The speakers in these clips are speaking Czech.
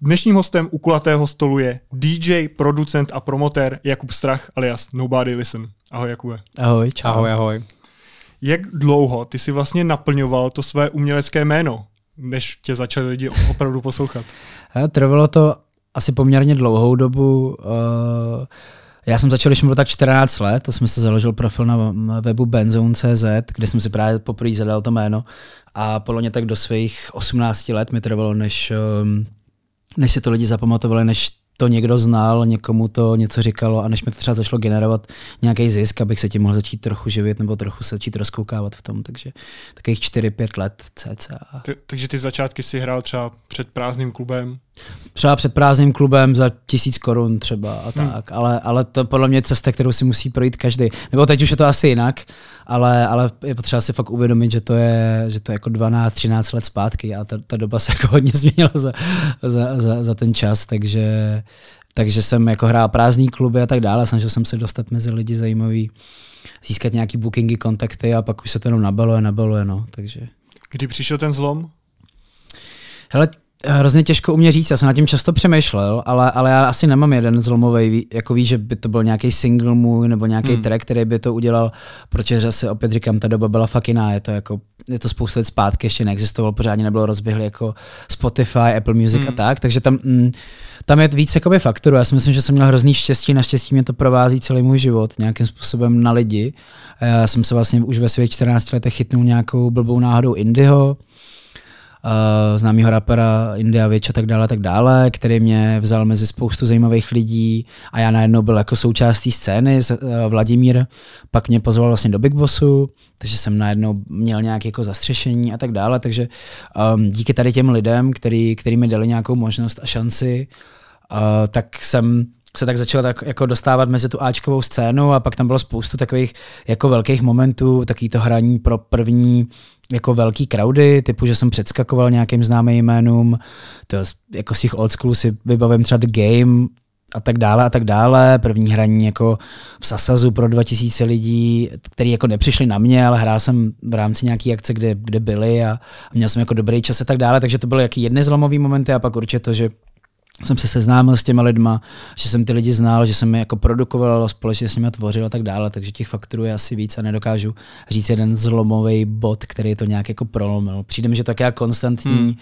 Dnešním hostem u kulatého stolu je DJ, producent a promotér Jakub Strach alias Nobody Listen. Ahoj Jakube. Ahoj, čau. Ahoj, ahoj. Jak dlouho ty si vlastně naplňoval to své umělecké jméno, než tě začali lidi opravdu poslouchat? Trvalo to asi poměrně dlouhou dobu. Uh, já jsem začal, když mi bylo tak 14 let, to jsem se založil profil na webu benzone.cz, kde jsem si právě poprvé zadal to jméno a podle mě tak do svých 18 let mi trvalo, než, um, než si to lidi zapamatovali, než to někdo znal, někomu to něco říkalo a než mi to třeba začalo generovat nějaký zisk, abych se tím mohl začít trochu živit nebo trochu se začít rozkoukávat v tom, takže takových 4-5 let cca. Takže ty začátky si hrál třeba před prázdným klubem? Třeba před prázdným klubem za tisíc korun třeba a hmm. tak, hmm. ale, ale to podle mě je cesta, kterou si musí projít každý. Nebo teď už je to asi jinak, ale, ale je potřeba si fakt uvědomit, že to je, že to je jako 12-13 let zpátky a ta, ta doba se jako hodně změnila za, za, za, za ten čas, takže, takže jsem jako hrál prázdný kluby a tak dále, snažil jsem se dostat mezi lidi zajímavý, získat nějaký bookingy, kontakty a pak už se to jenom nabaluje, nabaluje, no, takže. Kdy přišel ten zlom? Hele, hrozně těžko umě říct, já jsem nad tím často přemýšlel, ale, ale já asi nemám jeden zlomový, jako víš, že by to byl nějaký single můj nebo nějaký hmm. track, který by to udělal, protože zase opět říkám, ta doba byla fakt jiná, je to jako, je to spoustu let zpátky, ještě neexistovalo, pořádně nebylo rozběhly jako Spotify, Apple Music hmm. a tak, takže tam, mm, tam je víc jakoby faktorů. Já si myslím, že jsem měl hrozný štěstí, naštěstí mě to provází celý můj život nějakým způsobem na lidi. Já jsem se vlastně už ve svých 14 letech chytnul nějakou blbou náhodou Indyho, uh, známého rapera India Witch a tak dále, tak dále, který mě vzal mezi spoustu zajímavých lidí a já najednou byl jako součástí scény, uh, Vladimír pak mě pozval vlastně do Big Bossu, takže jsem najednou měl nějaké jako zastřešení a tak dále, takže um, díky tady těm lidem, který, který mi dali nějakou možnost a šanci, uh, tak jsem se tak začal tak jako dostávat mezi tu Ačkovou scénu a pak tam bylo spoustu takových jako velkých momentů, taký to hraní pro první jako velký crowdy, typu, že jsem předskakoval nějakým známým jménům, to jako z těch old school si vybavím třeba The Game, a tak dále a tak dále. První hraní jako v Sasazu pro 2000 lidí, který jako nepřišli na mě, ale hrál jsem v rámci nějaký akce, kde, kde byli a, a měl jsem jako dobrý čas a tak dále, takže to byly jaký jedny zlomový momenty a pak určitě to, že jsem se seznámil s těma lidma, že jsem ty lidi znal, že jsem je jako produkoval, společně s nimi tvořil a tak dále, takže těch faktorů je asi víc a nedokážu říct jeden zlomový bod, který to nějak jako prolomil. Přijde mi, že to je konstantní hmm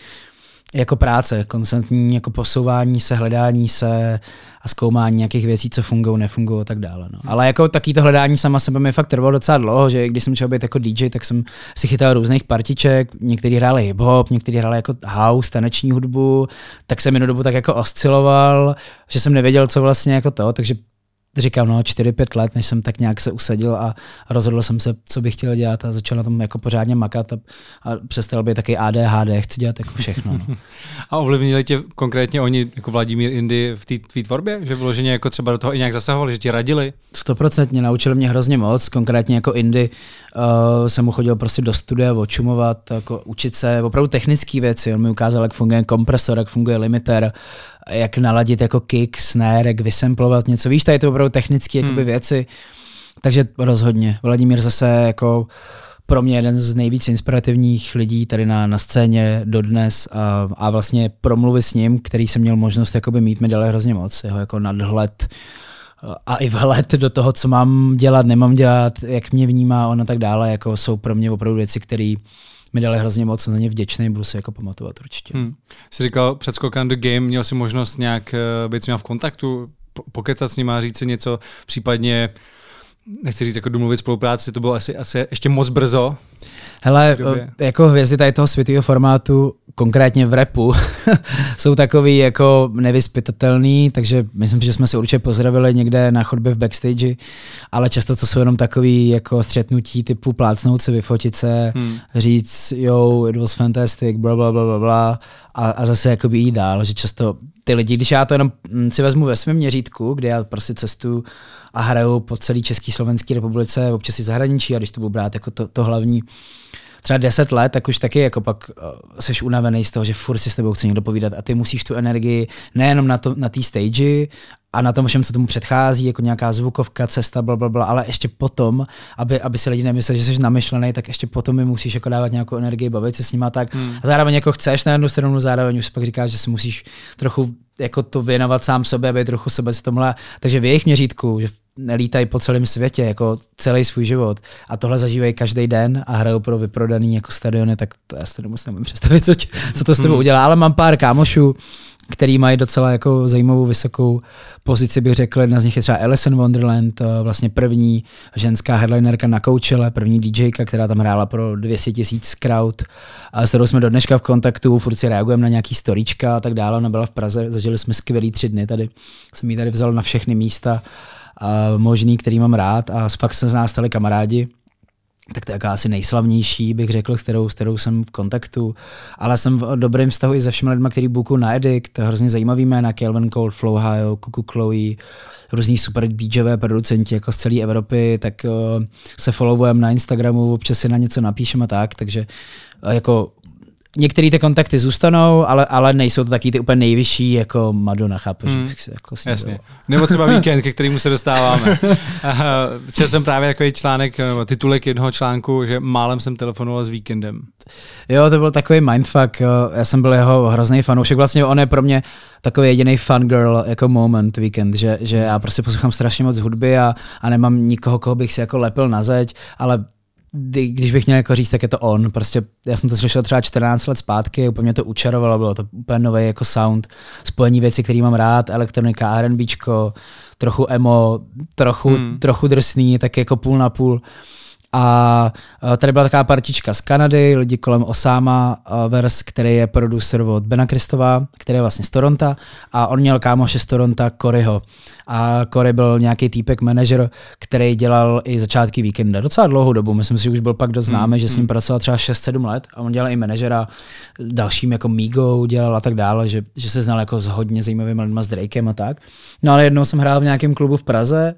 jako práce, konstantní jako posouvání se, hledání se a zkoumání nějakých věcí, co fungují, nefungují a tak dále. No. Ale jako taky to hledání sama sebe mi fakt trvalo docela dlouho, že když jsem chtěl být jako DJ, tak jsem si chytal různých partiček, někteří hráli hip-hop, někteří hráli jako house, taneční hudbu, tak jsem jednu dobu tak jako osciloval, že jsem nevěděl, co vlastně jako to, takže říkám, no, 4-5 let, než jsem tak nějak se usadil a rozhodl jsem se, co bych chtěl dělat a začal na tom jako pořádně makat a, a přestal být taky ADHD, chci dělat jako všechno. No. a ovlivnili tě konkrétně oni, jako Vladimír Indy, v té tvý tvorbě? Že vyloženě jako třeba do toho i nějak zasahovali, že ti radili? Stoprocentně, naučili mě hrozně moc, konkrétně jako Indy uh, jsem mu chodil prostě do studia očumovat, jako učit se opravdu technické věci, on mi ukázal, jak funguje kompresor, jak funguje limiter, jak naladit jako kick, snare, jak vysemplovat něco. Víš, tady to opravdu technické hmm. věci. Takže rozhodně. Vladimír zase jako pro mě jeden z nejvíc inspirativních lidí tady na, na scéně dodnes a, a vlastně promluvy s ním, který jsem měl možnost jakoby mít, mi dali hrozně moc. Jeho jako nadhled a i vhled do toho, co mám dělat, nemám dělat, jak mě vnímá on a tak dále, jako jsou pro mě opravdu věci, které mi dali hrozně moc, jsem za ně vděčný, budu si jako pamatovat určitě. Hmm. Jsi říkal před skokem The Game, měl jsi možnost nějak uh, být s v kontaktu, pokecat s ním a říct si něco, případně nechci říct jako domluvit spolupráci, to bylo asi, asi ještě moc brzo. Hele, jako hvězdy tady toho světového formátu, konkrétně v repu, jsou takový jako nevyspytatelný, takže myslím, že jsme se určitě pozdravili někde na chodbě v backstage, ale často to jsou jenom takový jako střetnutí typu plácnout se, vyfotit se, hmm. říct, yo, it was fantastic, bla, bla, bla, bla, bla a, a zase jakoby jít dál, že často ty lidi, když já to jenom mm, si vezmu ve svém měřítku, kde já prostě cestu a hraju po celé České Slovenské republice, občas i zahraničí a když to budu brát jako to, to hlavní, třeba 10 let, tak už taky jako pak uh, seš unavený z toho, že furt si s tebou chce někdo povídat a ty musíš tu energii nejenom na, to, na té stage, a na tom všem, co tomu předchází, jako nějaká zvukovka, cesta, bla, bla, bla, ale ještě potom, aby, aby si lidi nemysleli, že jsi namyšlený, tak ještě potom mi musíš jako dávat nějakou energii, bavit se s nima tak. Hmm. A zároveň jako chceš na jednu stranu, zároveň už si pak říkáš, že si musíš trochu jako to věnovat sám sobě, aby trochu sebe s tomhle. Takže v jejich měřítku, že nelítají po celém světě, jako celý svůj život a tohle zažívají každý den a hrajou pro vyprodaný jako stadiony, tak to já si nemůžu představit, co, co to s tebou hmm. udělá. Ale mám pár kámošů, který mají docela jako zajímavou vysokou pozici, bych řekl. Jedna z nich je třeba Alison Wonderland, vlastně první ženská headlinerka na Coachella, první DJka, která tam hrála pro 200 tisíc crowd, a s kterou jsme do dneška v kontaktu, furt si reagujeme na nějaký storička a tak dále. Ona byla v Praze, zažili jsme skvělý tři dny tady. Jsem ji tady vzal na všechny místa a možný, který mám rád a fakt se z nás stali kamarádi tak to je jaká asi nejslavnější, bych řekl, s kterou, s kterou jsem v kontaktu. Ale jsem v dobrém vztahu i se všemi lidmi, který buku na Edict, hrozně zajímavý jména, Kelvin Cold, Flow Hio, Kuku Chloe, různí super DJové producenti jako z celé Evropy, tak uh, se followujeme na Instagramu, občas si na něco napíšeme a tak, takže uh, jako některé ty kontakty zůstanou, ale, ale nejsou to taky ty úplně nejvyšší jako Madonna, chápu, hmm. že bych jako Jasně. Nebo třeba víkend, ke kterému se dostáváme. Četl jsem právě takový článek, titulek jednoho článku, že málem jsem telefonoval s víkendem. Jo, to byl takový mindfuck, já jsem byl jeho hrozný fanoušek, vlastně on je pro mě takový jediný fun girl jako moment víkend, že, že já prostě poslouchám strašně moc hudby a, a nemám nikoho, koho bych si jako lepil na zeď, ale když bych měl jako říct, tak je to on. Prostě já jsem to slyšel třeba 14 let zpátky, úplně to učarovalo, bylo to úplně nový jako sound, spojení věcí, které mám rád, elektronika, R&Bčko, trochu emo, trochu, hmm. trochu drsný, tak jako půl na půl. A tady byla taková partička z Kanady, lidi kolem Osama Vers, který je producer od Bena Kristova, který je vlastně z Toronto a on měl kámoše z Toronto, Coryho. A Cory byl nějaký týpek manažer, který dělal i začátky víkenda. Docela dlouhou dobu, myslím si, že už byl pak dost známý, hmm, že s ním hmm. pracoval třeba 6-7 let a on dělal i manažera dalším jako Migo dělal a tak dále, že, že se znal jako s hodně zajímavými lidmi s Drakem a tak. No ale jednou jsem hrál v nějakém klubu v Praze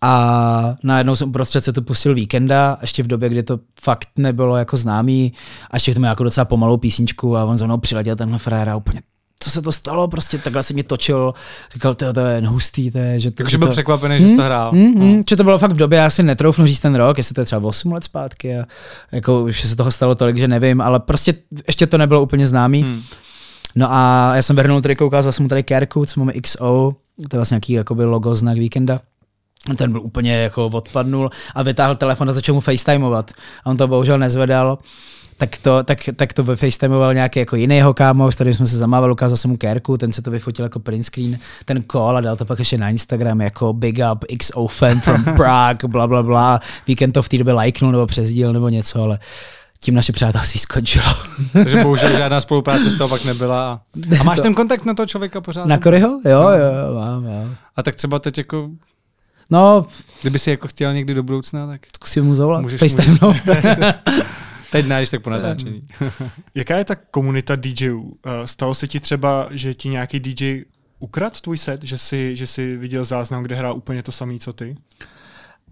a najednou jsem uprostřed se to pustil víkenda, ještě v době, kdy to fakt nebylo jako známý, a ještě k tomu jako docela pomalou písničku a on za mnou přiletěl tenhle frér a úplně co se to stalo, prostě takhle se mě točil, říkal, to, to je hustý, to je, že to, Takže byl to... překvapený, že jsi to hmm, hrál. Mm, mm, že to bylo fakt v době, já si netroufnu říct ten rok, jestli to je třeba 8 let zpátky a jako už se toho stalo tolik, že nevím, ale prostě ještě to nebylo úplně známý. Hmm. No a já jsem vrhnul tady koukal, zase mu tady Kerku, co máme XO, to je vlastně nějaký jakoby logo, znak víkenda ten byl úplně jako odpadnul a vytáhl telefon a začal mu FaceTimeovat. A on to bohužel nezvedal, tak to, tak, tak to FaceTimeoval nějaký jako jiný jeho kámo, s kterým jsme se zamávali, ukázal jsem mu kérku, ten se to vyfotil jako print screen, ten call a dal to pak ještě na Instagram jako big up XO fan from Prague, bla bla bla. Víkend to v té době lajknul nebo přezdíl nebo něco, ale tím naše přátelství skončilo. Takže bohužel žádná spolupráce z toho pak nebyla. A máš to... ten kontakt na toho člověka pořád? Na Koryho? Jo, no. jo, mám, mám. A tak třeba teď jako No, kdyby si jako chtěl někdy do budoucna, tak... Zkusím mu zavolat. Můžeš, no. Teď ne, tak po natáčení. Jaká je ta komunita DJů? Eh, stalo se ti třeba, že ti nějaký DJ ukrad tvůj set, že jsi, že jsi viděl záznam, kde hrál úplně to samé, co ty?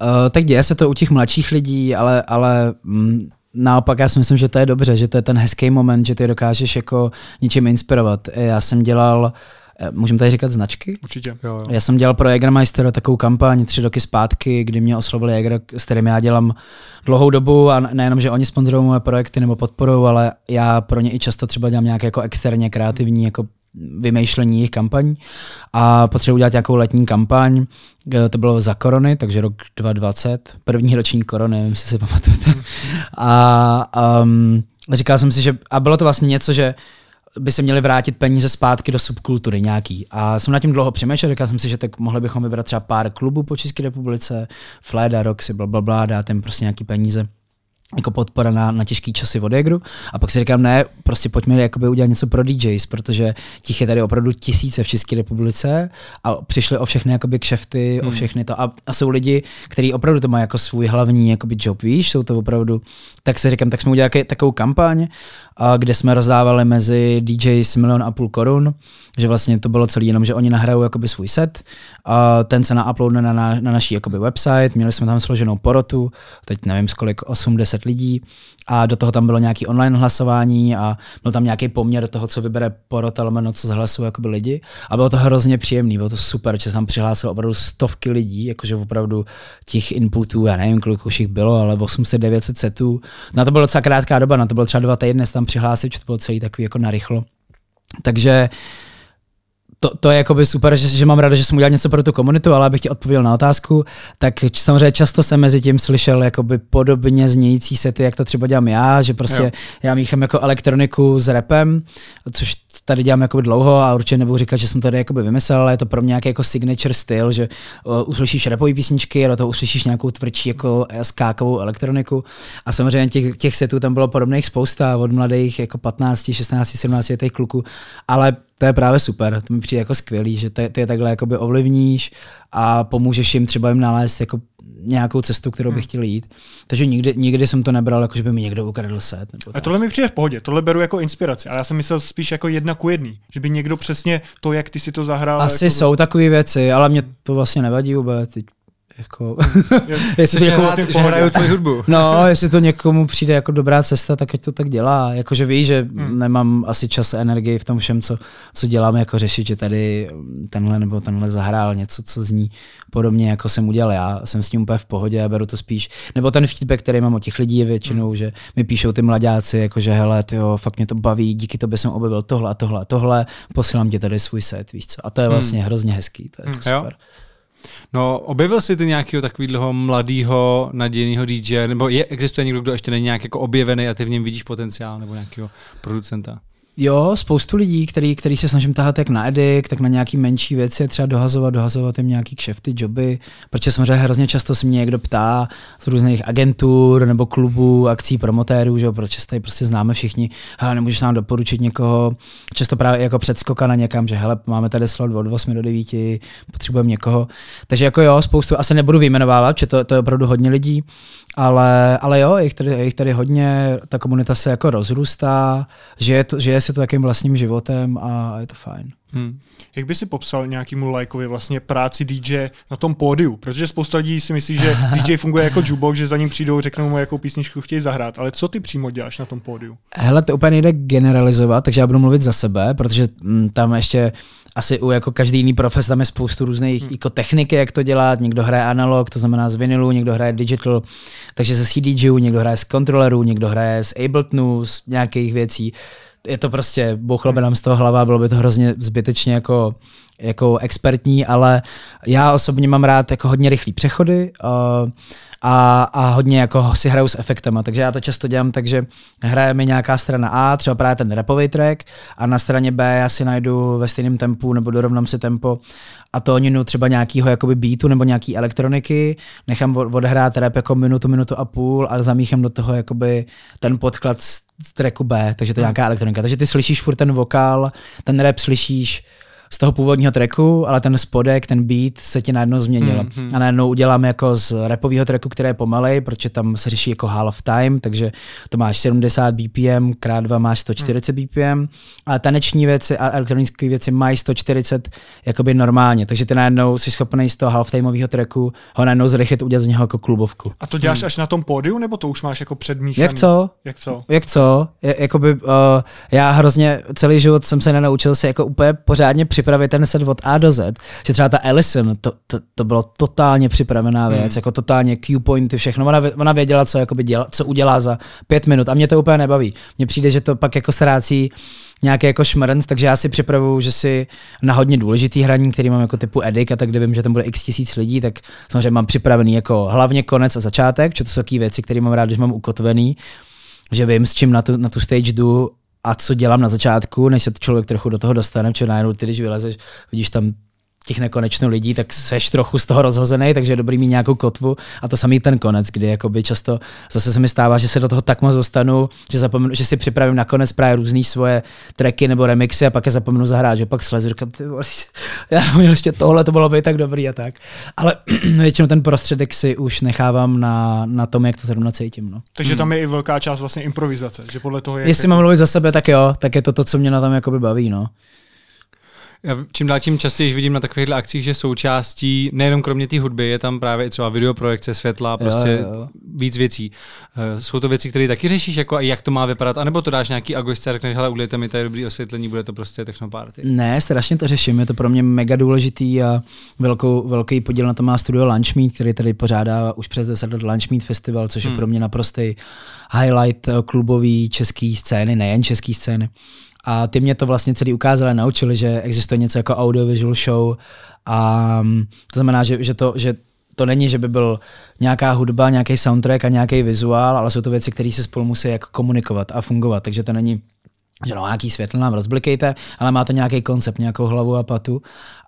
Uh, tak děje se to u těch mladších lidí, ale, ale mm, naopak já si myslím, že to je dobře, že to je ten hezký moment, že ty dokážeš jako něčím inspirovat. Já jsem dělal uh, můžeme tady říkat značky? Určitě. Jo, jo. Já jsem dělal pro Jägermeister takovou kampaň tři roky zpátky, kdy mě oslovili Jäger, s kterým já dělám dlouhou dobu a nejenom, že oni sponzorují moje projekty nebo podporují, ale já pro ně i často třeba dělám nějaké jako externě kreativní jako vymýšlení jejich kampaní a potřebuji udělat nějakou letní kampaň. Eh, to bylo za korony, takže rok 2020, první roční korony, nevím, jestli si pamatujete. A um, říkal jsem si, že a bylo to vlastně něco, že by se měly vrátit peníze zpátky do subkultury nějaký. A jsem na tím dlouho přemýšlel, říkal jsem si, že tak mohli bychom vybrat třeba pár klubů po České republice, Fleda, Roxy, bla, bla, bla, dát jim prostě nějaký peníze jako podpora na, na těžký časy od Egru. A pak si říkám, ne, prostě pojďme jakoby udělat něco pro DJs, protože těch je tady opravdu tisíce v České republice a přišli o všechny jakoby kšefty, hmm. o všechny to. A, a, jsou lidi, kteří opravdu to mají jako svůj hlavní jakoby job, víš, jsou to opravdu. Tak si říkám, tak jsme udělali takovou kampaň, kde jsme rozdávali mezi DJs milion a půl korun, že vlastně to bylo celé jenom, že oni nahrajou jakoby svůj set, a ten se nauploadne na, na, na naší jakoby website, měli jsme tam složenou porotu, teď nevím z kolik, 8-10 10 lidí a do toho tam bylo nějaký online hlasování a byl tam nějaký poměr toho, co vybere porota, lomeno, co zhlasují jakoby lidi. A bylo to hrozně příjemný, bylo to super, že jsem přihlásil opravdu stovky lidí, jakože opravdu těch inputů, já nevím, kolik už jich bylo, ale 800-900 setů. Na to byla docela krátká doba, na to bylo třeba dva týdny tam přihlásit, to bylo celý takový jako narychlo. Takže to, to je jakoby super, že, že mám rád, že jsem udělal něco pro tu komunitu, ale abych ti odpověděl na otázku, tak samozřejmě často jsem mezi tím slyšel jakoby podobně znějící sety, jak to třeba dělám já, že prostě jo. já míchám jako elektroniku s rapem, což tady dělám jakoby dlouho a určitě nebudu říkat, že jsem tady jakoby vymyslel, ale je to pro mě nějaký jako signature styl, že uh, uslyšíš rapové písničky a do toho uslyšíš nějakou tvrdší jako skákovou elektroniku a samozřejmě těch, těch setů tam bylo podobných spousta od mladých jako 15, 16, 17 letých kluků, ale to je právě super, to mi přijde jako skvělý, že ty, ty je takhle jakoby ovlivníš a pomůžeš jim třeba jim nalézt jako nějakou cestu, kterou bych hmm. chtěl jít. Takže nikdy, nikdy jsem to nebral, jako že by mi někdo ukradl set. Nebo a tohle mi přijde v pohodě, tohle beru jako inspiraci, ale já jsem myslel spíš jako jedna ku jedný, že by někdo přesně to, jak ty si to zahrál. Asi jako... jsou takové věci, ale mě to vlastně nevadí vůbec jako, jestli to někomu, že hraju tvoji hudbu. no, jestli to někomu přijde jako dobrá cesta, tak ať to tak dělá. Jakože víš, že hmm. nemám asi čas a energii v tom všem, co, co děláme, jako řešit, že tady tenhle nebo tenhle zahrál něco, co zní podobně, jako jsem udělal já. Jsem s ním úplně v pohodě a beru to spíš. Nebo ten feedback, který mám od těch lidí je většinou, hmm. že mi píšou ty mladáci, jako že hele, tyjo, fakt mě to baví, díky tobě jsem objevil tohle a tohle a tohle, posílám ti tady svůj set, víš co. A to je hmm. vlastně hmm. hrozně hezký, to je hmm. jako super. Jo. No, objevil jsi ty nějakého takového mladého, nadějného DJ, nebo je, existuje někdo, kdo ještě není nějak jako objevený a ty v něm vidíš potenciál, nebo nějakého producenta? Jo, spoustu lidí, který, který se snažím tahat jak na edik, tak na nějaký menší věci, třeba dohazovat, dohazovat jim nějaký kšefty, joby, protože samozřejmě hrozně často se mě někdo ptá z různých agentur nebo klubů, akcí, promotérů, že proč se tady prostě známe všichni, hele, nemůžeš nám doporučit někoho, často právě jako předskoka na někam, že hele, máme tady slot od 8 do 9, potřebujeme někoho. Takže jako jo, spoustu, asi nebudu vyjmenovávat, že to, to je opravdu hodně lidí, ale, ale jo, je jich, tady, je jich tady hodně, ta komunita se jako rozrůstá, žije, to, žije si to takým vlastním životem a je to fajn. Hmm. Jak by si popsal nějakému lajkovi vlastně práci DJ na tom pódiu? Protože spousta lidí si myslí, že DJ funguje jako jukebox, že za ním přijdou, řeknou mu, jakou písničku chtějí zahrát. Ale co ty přímo děláš na tom pódiu? Hele, to úplně nejde generalizovat, takže já budu mluvit za sebe, protože m, tam ještě asi u jako každý jiný profes tam je spoustu různých hmm. jako techniky, jak to dělat. Někdo hraje analog, to znamená z vinilu, někdo hraje digital, takže ze CDJů, někdo hraje z kontrolerů, někdo hraje z Abletonu, z nějakých věcí je to prostě, bouchlo by nám z toho hlava, bylo by to hrozně zbytečně jako, jako expertní, ale já osobně mám rád jako hodně rychlý přechody uh, a, a hodně jako si hraju s efektama, takže já to často dělám tak, že hraje mi nějaká strana A, třeba právě ten repový track a na straně B já si najdu ve stejném tempu nebo dorovnám si tempo a tóninu třeba nějakého jakoby beatu nebo nějaký elektroniky, nechám odehrát rap jako minutu, minutu a půl a zamíchám do toho jakoby ten podklad z, z tracku B, takže to je nějaká elektronika. Takže ty slyšíš furt ten vokál, ten rap slyšíš z toho původního tracku, ale ten spodek, ten beat se ti najednou změnil. Mm-hmm. A najednou udělám jako z rapového tracku, který je pomalej, protože tam se řeší jako half time, takže to máš 70 BPM, krát dva máš 140 mm. BPM, a taneční věci a elektronické věci mají 140 jakoby normálně, takže ty najednou jsi schopný z toho half timeového tracku ho najednou zrychlit, udělat z něho jako klubovku. A to děláš hmm. až na tom pódiu, nebo to už máš jako předmíchaný? Jak co? Jak co? Jak co? Jakoby, uh, já hrozně celý život jsem se nenaučil se jako úplně pořádně při připravit ten set od A do Z, že třeba ta Ellison, to, to, to bylo totálně připravená věc, hmm. jako totálně Q pointy, všechno. Ona, ona věděla, co, jakoby děla, co udělá za pět minut a mě to úplně nebaví. Mně přijde, že to pak jako srácí nějaký jako šmrnc, takže já si připravuju, že si na hodně důležitý hraní, který mám jako typu edik a tak, kde vím, že tam bude x tisíc lidí, tak samozřejmě mám připravený jako hlavně konec a začátek, že to jsou takové věci, které mám rád, když mám ukotvený, že vím, s čím na tu, na tu stage jdu a co dělám na začátku, než se člověk trochu do toho dostane, protože najednou ty, když vylezeš, vidíš tam těch nekonečno lidí, tak seš trochu z toho rozhozený, takže je dobrý mít nějakou kotvu a to samý ten konec, kdy jakoby často zase se mi stává, že se do toho tak moc dostanu, že, zapomenu, že si připravím nakonec právě různé svoje tracky nebo remixy a pak je zapomenu zahrát, že pak slezu, říkám, ty vole, já měl ještě tohle, to bylo by tak dobrý a tak. Ale většinou ten prostředek si už nechávám na, na tom, jak to zrovna cítím. No. Takže tam je i velká část vlastně improvizace, že podle toho je... Jestli mám mluvit za sebe, tak jo, tak je to to, co mě na tom jakoby baví, no. Já čím dál tím častěji vidím na takovýchhle akcích, že součástí, nejenom kromě té hudby, je tam právě i třeba videoprojekce, světla, prostě Jo, jo, víc věcí. Eh, Jsou to věci, které taky řešíš, jako a jak to má vypadat, anebo to dáš nějaký agosce a řekneš, hele, udělejte mi tady dobrý osvětlení, bude to prostě technoparty. Ne, strašně to řeším, je to pro mě mega důležitý a velkou, velký podíl na to má studio Lunchmeet, který tady pořádá už přes 10 let Lunchmeet Festival, což je Hmm. pro mě naprostý highlight eh, klubový český scény, nejen český scény. A ty mě to vlastně celý ukázali naučili, že existuje něco jako audiovisual show. A mm, to znamená, že, že, to, že to není, že by byl nějaká hudba, nějaký soundtrack a nějaký vizuál, ale jsou to věci, které se spolu musí jako komunikovat a fungovat, takže to není že no, nějaký světlo nám rozblikejte, ale má to nějaký koncept, nějakou hlavu a patu.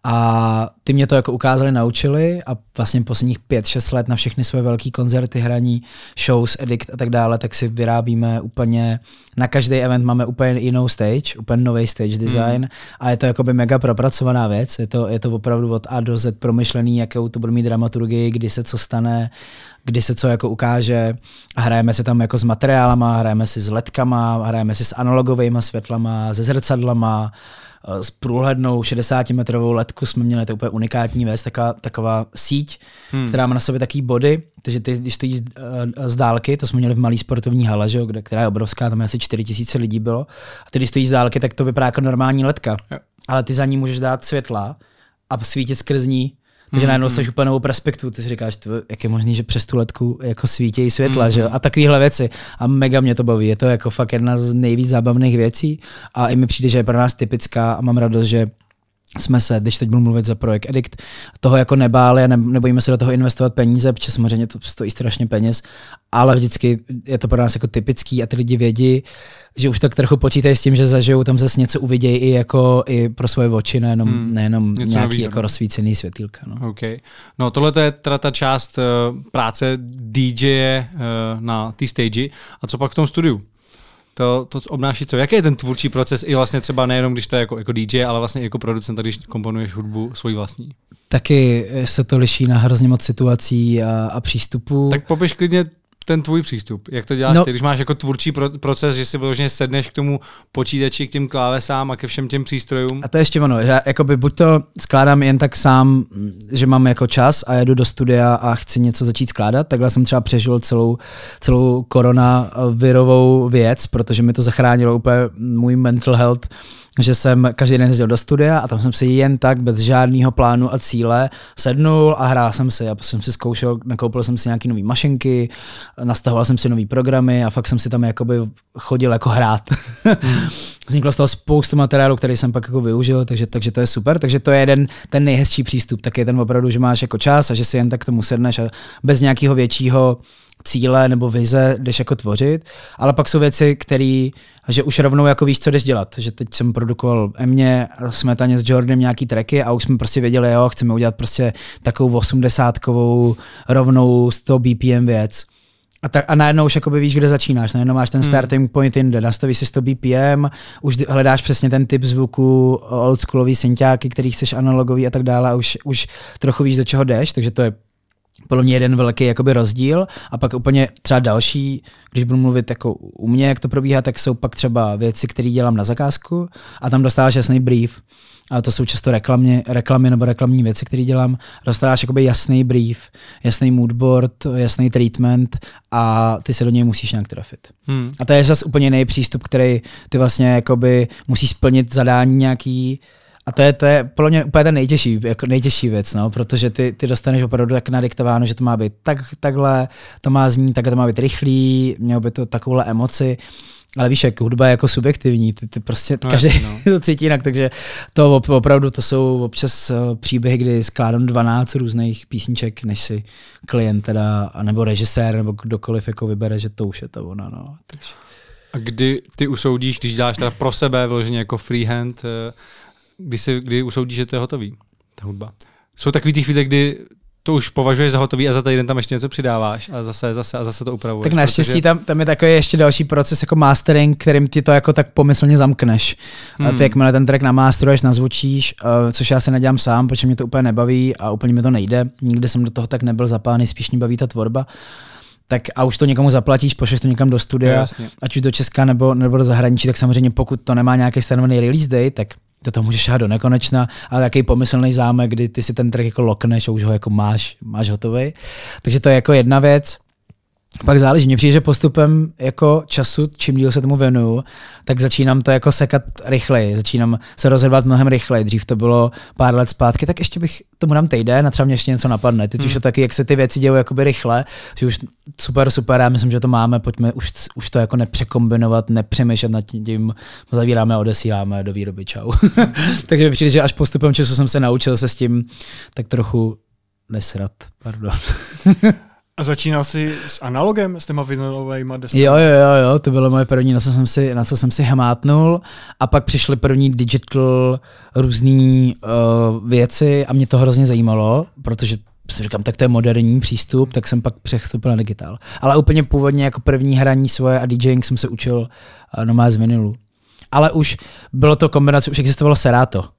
A ty mě to jako ukázali, naučili a vlastně posledních pět, šest let na všechny své velké koncerty, hraní, shows, edict a tak dále, tak si vyrábíme úplně, na každý event máme úplně jinou stage, úplně nový stage design hmm. a je to jakoby mega propracovaná věc, je to, je to opravdu od A do Z promyšlený, jakou to bude mít dramaturgii, kdy se co stane, kdy se co jako ukáže. A hrajeme si tam jako s materiálama, hrajeme si s ledkama, hrajeme si s analogovými světlama, se zrcadlama, eh, s průhlednou 60-metrovou ledku jsme měli, to je úplně unikátní věc, taková, taková síť, hmm. která má na sobě taký body, takže ty, když stojíš eh, z dálky, to jsme měli v malý sportovní hale, že, kde, která je obrovská, tam je asi 4000 lidí bylo, a ty když stojíš z dálky, tak to vypadá jako normální ledka, Jo. ale ty za ní můžeš dát světla a svítit skrz ní, takže najednou jsi úplně novou perspektivu, ty si říkáš, tvo, jak je možný, že přes tu letku jako svítějí světla, že jo? a takovéhle věci. A mega mě to baví, je to jako fakt jedna z nejvíc zábavných věcí a i mi přijde, že je pro nás typická a mám radost, že jsme se, když teď budu mluvit za projekt Edict, toho jako nebáli a ne, nebojíme se do toho investovat peníze, protože samozřejmě to stojí strašně peněz, ale vždycky je to pro nás jako typický a ty lidi vědí, že už tak trochu počítají s tím, že zažijou tam zase něco uvidějí i jako i pro svoje oči, nejenom, Hmm, nejenom něco nějaký jako no. rozsvícený světýlka. No. OK. No tohle to je teda ta část uh, práce DJ uh, na té stage. A co pak v tom studiu? To, to obnáší co? Jaký je ten tvůrčí proces i vlastně třeba nejenom, když to je jako, jako DJ, ale vlastně jako producent, když komponuješ hudbu svoji vlastní? Taky se to liší na hrozně moc situací a, a přístupů. Tak popiš klidně ten tvůj přístup. Jak to děláš No. ty, když máš jako tvůrčí pro, proces, že si vyloženě sedneš k tomu počítači, k těm klávesám a ke všem těm přístrojům? A to je ještě ono, že já jakoby buď to skládám jen tak sám, že mám jako čas a jedu do studia a chci něco začít skládat, takhle jsem třeba přežil celou, celou koronavirovou věc, protože mi to zachránilo úplně můj mental health, že jsem každý den jezdil do studia a tam jsem si jen tak bez žádného plánu a cíle sednul a hrál jsem si a jsem si zkoušel, nakoupil jsem si nějaké nové mašinky, nastahoval jsem si nové programy a fakt jsem si tam jakoby chodil jako hrát. Vzniklo z toho spoustu materiálu, který jsem pak jako využil, takže, takže to je super. Takže to je jeden ten nejhezčí přístup, tak je ten opravdu, že máš jako čas a že si jen tak k tomu sedneš a bez nějakého většího cíle nebo vize jdeš jako tvořit, ale pak jsou věci, které, že už rovnou jako víš, co jdeš dělat. Že teď jsem produkoval Emě, smetaně s Jordanem nějaký tracky a už jsme prostě věděli, jo, chceme udělat prostě takovou 80kovou rovnou 100 BPM věc. A, tak, a najednou už jakoby víš, kde začínáš. Najednou máš ten starting point jinde, nastavíš si 100 BPM, už hledáš přesně ten typ zvuku, oldschoolový synťáky, který chceš analogový a tak dále a už, už trochu víš, do čeho jdeš, takže to je podle mě jeden velký jakoby rozdíl a pak úplně třeba další, když budu mluvit jako u mě, jak to probíhá, tak jsou pak třeba věci, které dělám na zakázku a tam dostáváš jasný brief. A to jsou často reklamy, reklamy nebo reklamní věci, které dělám. Dostáváš jakoby jasný brief, jasný moodboard, jasný treatment a ty se do něj musíš nějak trafit. Hmm. A to je zase úplně jiný přístup, který ty vlastně jakoby musíš splnit zadání nějaký a to je, to je podle mě úplně ten nejtěžší, jako nejtěžší věc, no, protože ty, ty dostaneš opravdu tak nadiktováno, že to má být tak, takhle, to má znít, takhle to má být rychlý, mělo by to takovouhle emoci, ale víš, jak hudba je jako subjektivní, ty, ty prostě No každý jasně, no. to cítí jinak, takže to op, opravdu to jsou občas eh, příběhy, kdy skládám 12 různých písniček, než si klient teda, nebo režisér, nebo kdokoliv jako vybere, že to už je to ono, no. Takže. A kdy ty usoudíš, když děláš teda pro sebe vyloženě jako freehand, eh, kdy, si, kdy usoudíš, že to je hotový, ta hudba? Jsou takový ty chvíle, kdy to už považuješ za hotový a za týden tam ještě něco přidáváš a zase, zase a zase to upravuješ. Tak naštěstí protože- tam, tam je takový ještě další proces jako mastering, kterým ti to jako tak pomyslně zamkneš. Hmm. A Hmm. ty jakmile ten track namasteruješ, nazvučíš, uh, což já se nedělám sám, protože mě to úplně nebaví a úplně mi to nejde. Nikdy jsem do toho tak nebyl zapálený, spíš mě baví ta tvorba. Tak a už to někomu zaplatíš, pošleš to někam do studia, jasně. ať už do Česka nebo, nebo do zahraničí, tak samozřejmě pokud to nemá nějaký stanovený release date, tak do toho můžeš šát do nekonečna, ale jaký pomyslný zámek, kdy ty si ten track jako lokneš a už ho jako máš, máš hotový. Takže to je jako jedna věc. Pak záleží, mně přijde, že postupem jako času, čím díl se tomu věnuju, tak začínám to jako sekat rychleji, začínám se rozhodovat mnohem rychleji. Dřív to bylo pár let zpátky, tak ještě bych tomu dám týden a třeba mě ještě něco napadne. Teď hmm. už je taky, jak se ty věci dějí jakoby rychle, že už super, super, já myslím, že to máme, pojďme už, už to jako nepřekombinovat, nepřemýšlet nad tím, zavíráme odesíláme do výroby, čau. Takže přijde, že až postupem času jsem se naučil se s tím tak trochu nesrat, pardon. A začínal jsi s analogem, s těma vinylovými deskami? Jo, jo, jo, jo, to bylo moje první, na co jsem si, na co jsem si hmátnul. A pak přišly první digital různé uh, věci a mě to hrozně zajímalo, protože si říkám, tak to je moderní přístup, tak jsem pak přestoupil na digitál. Ale úplně původně jako první hraní svoje a DJing jsem se učil uh, normálně z vinilu. Ale už bylo to kombinace, už existovalo Serato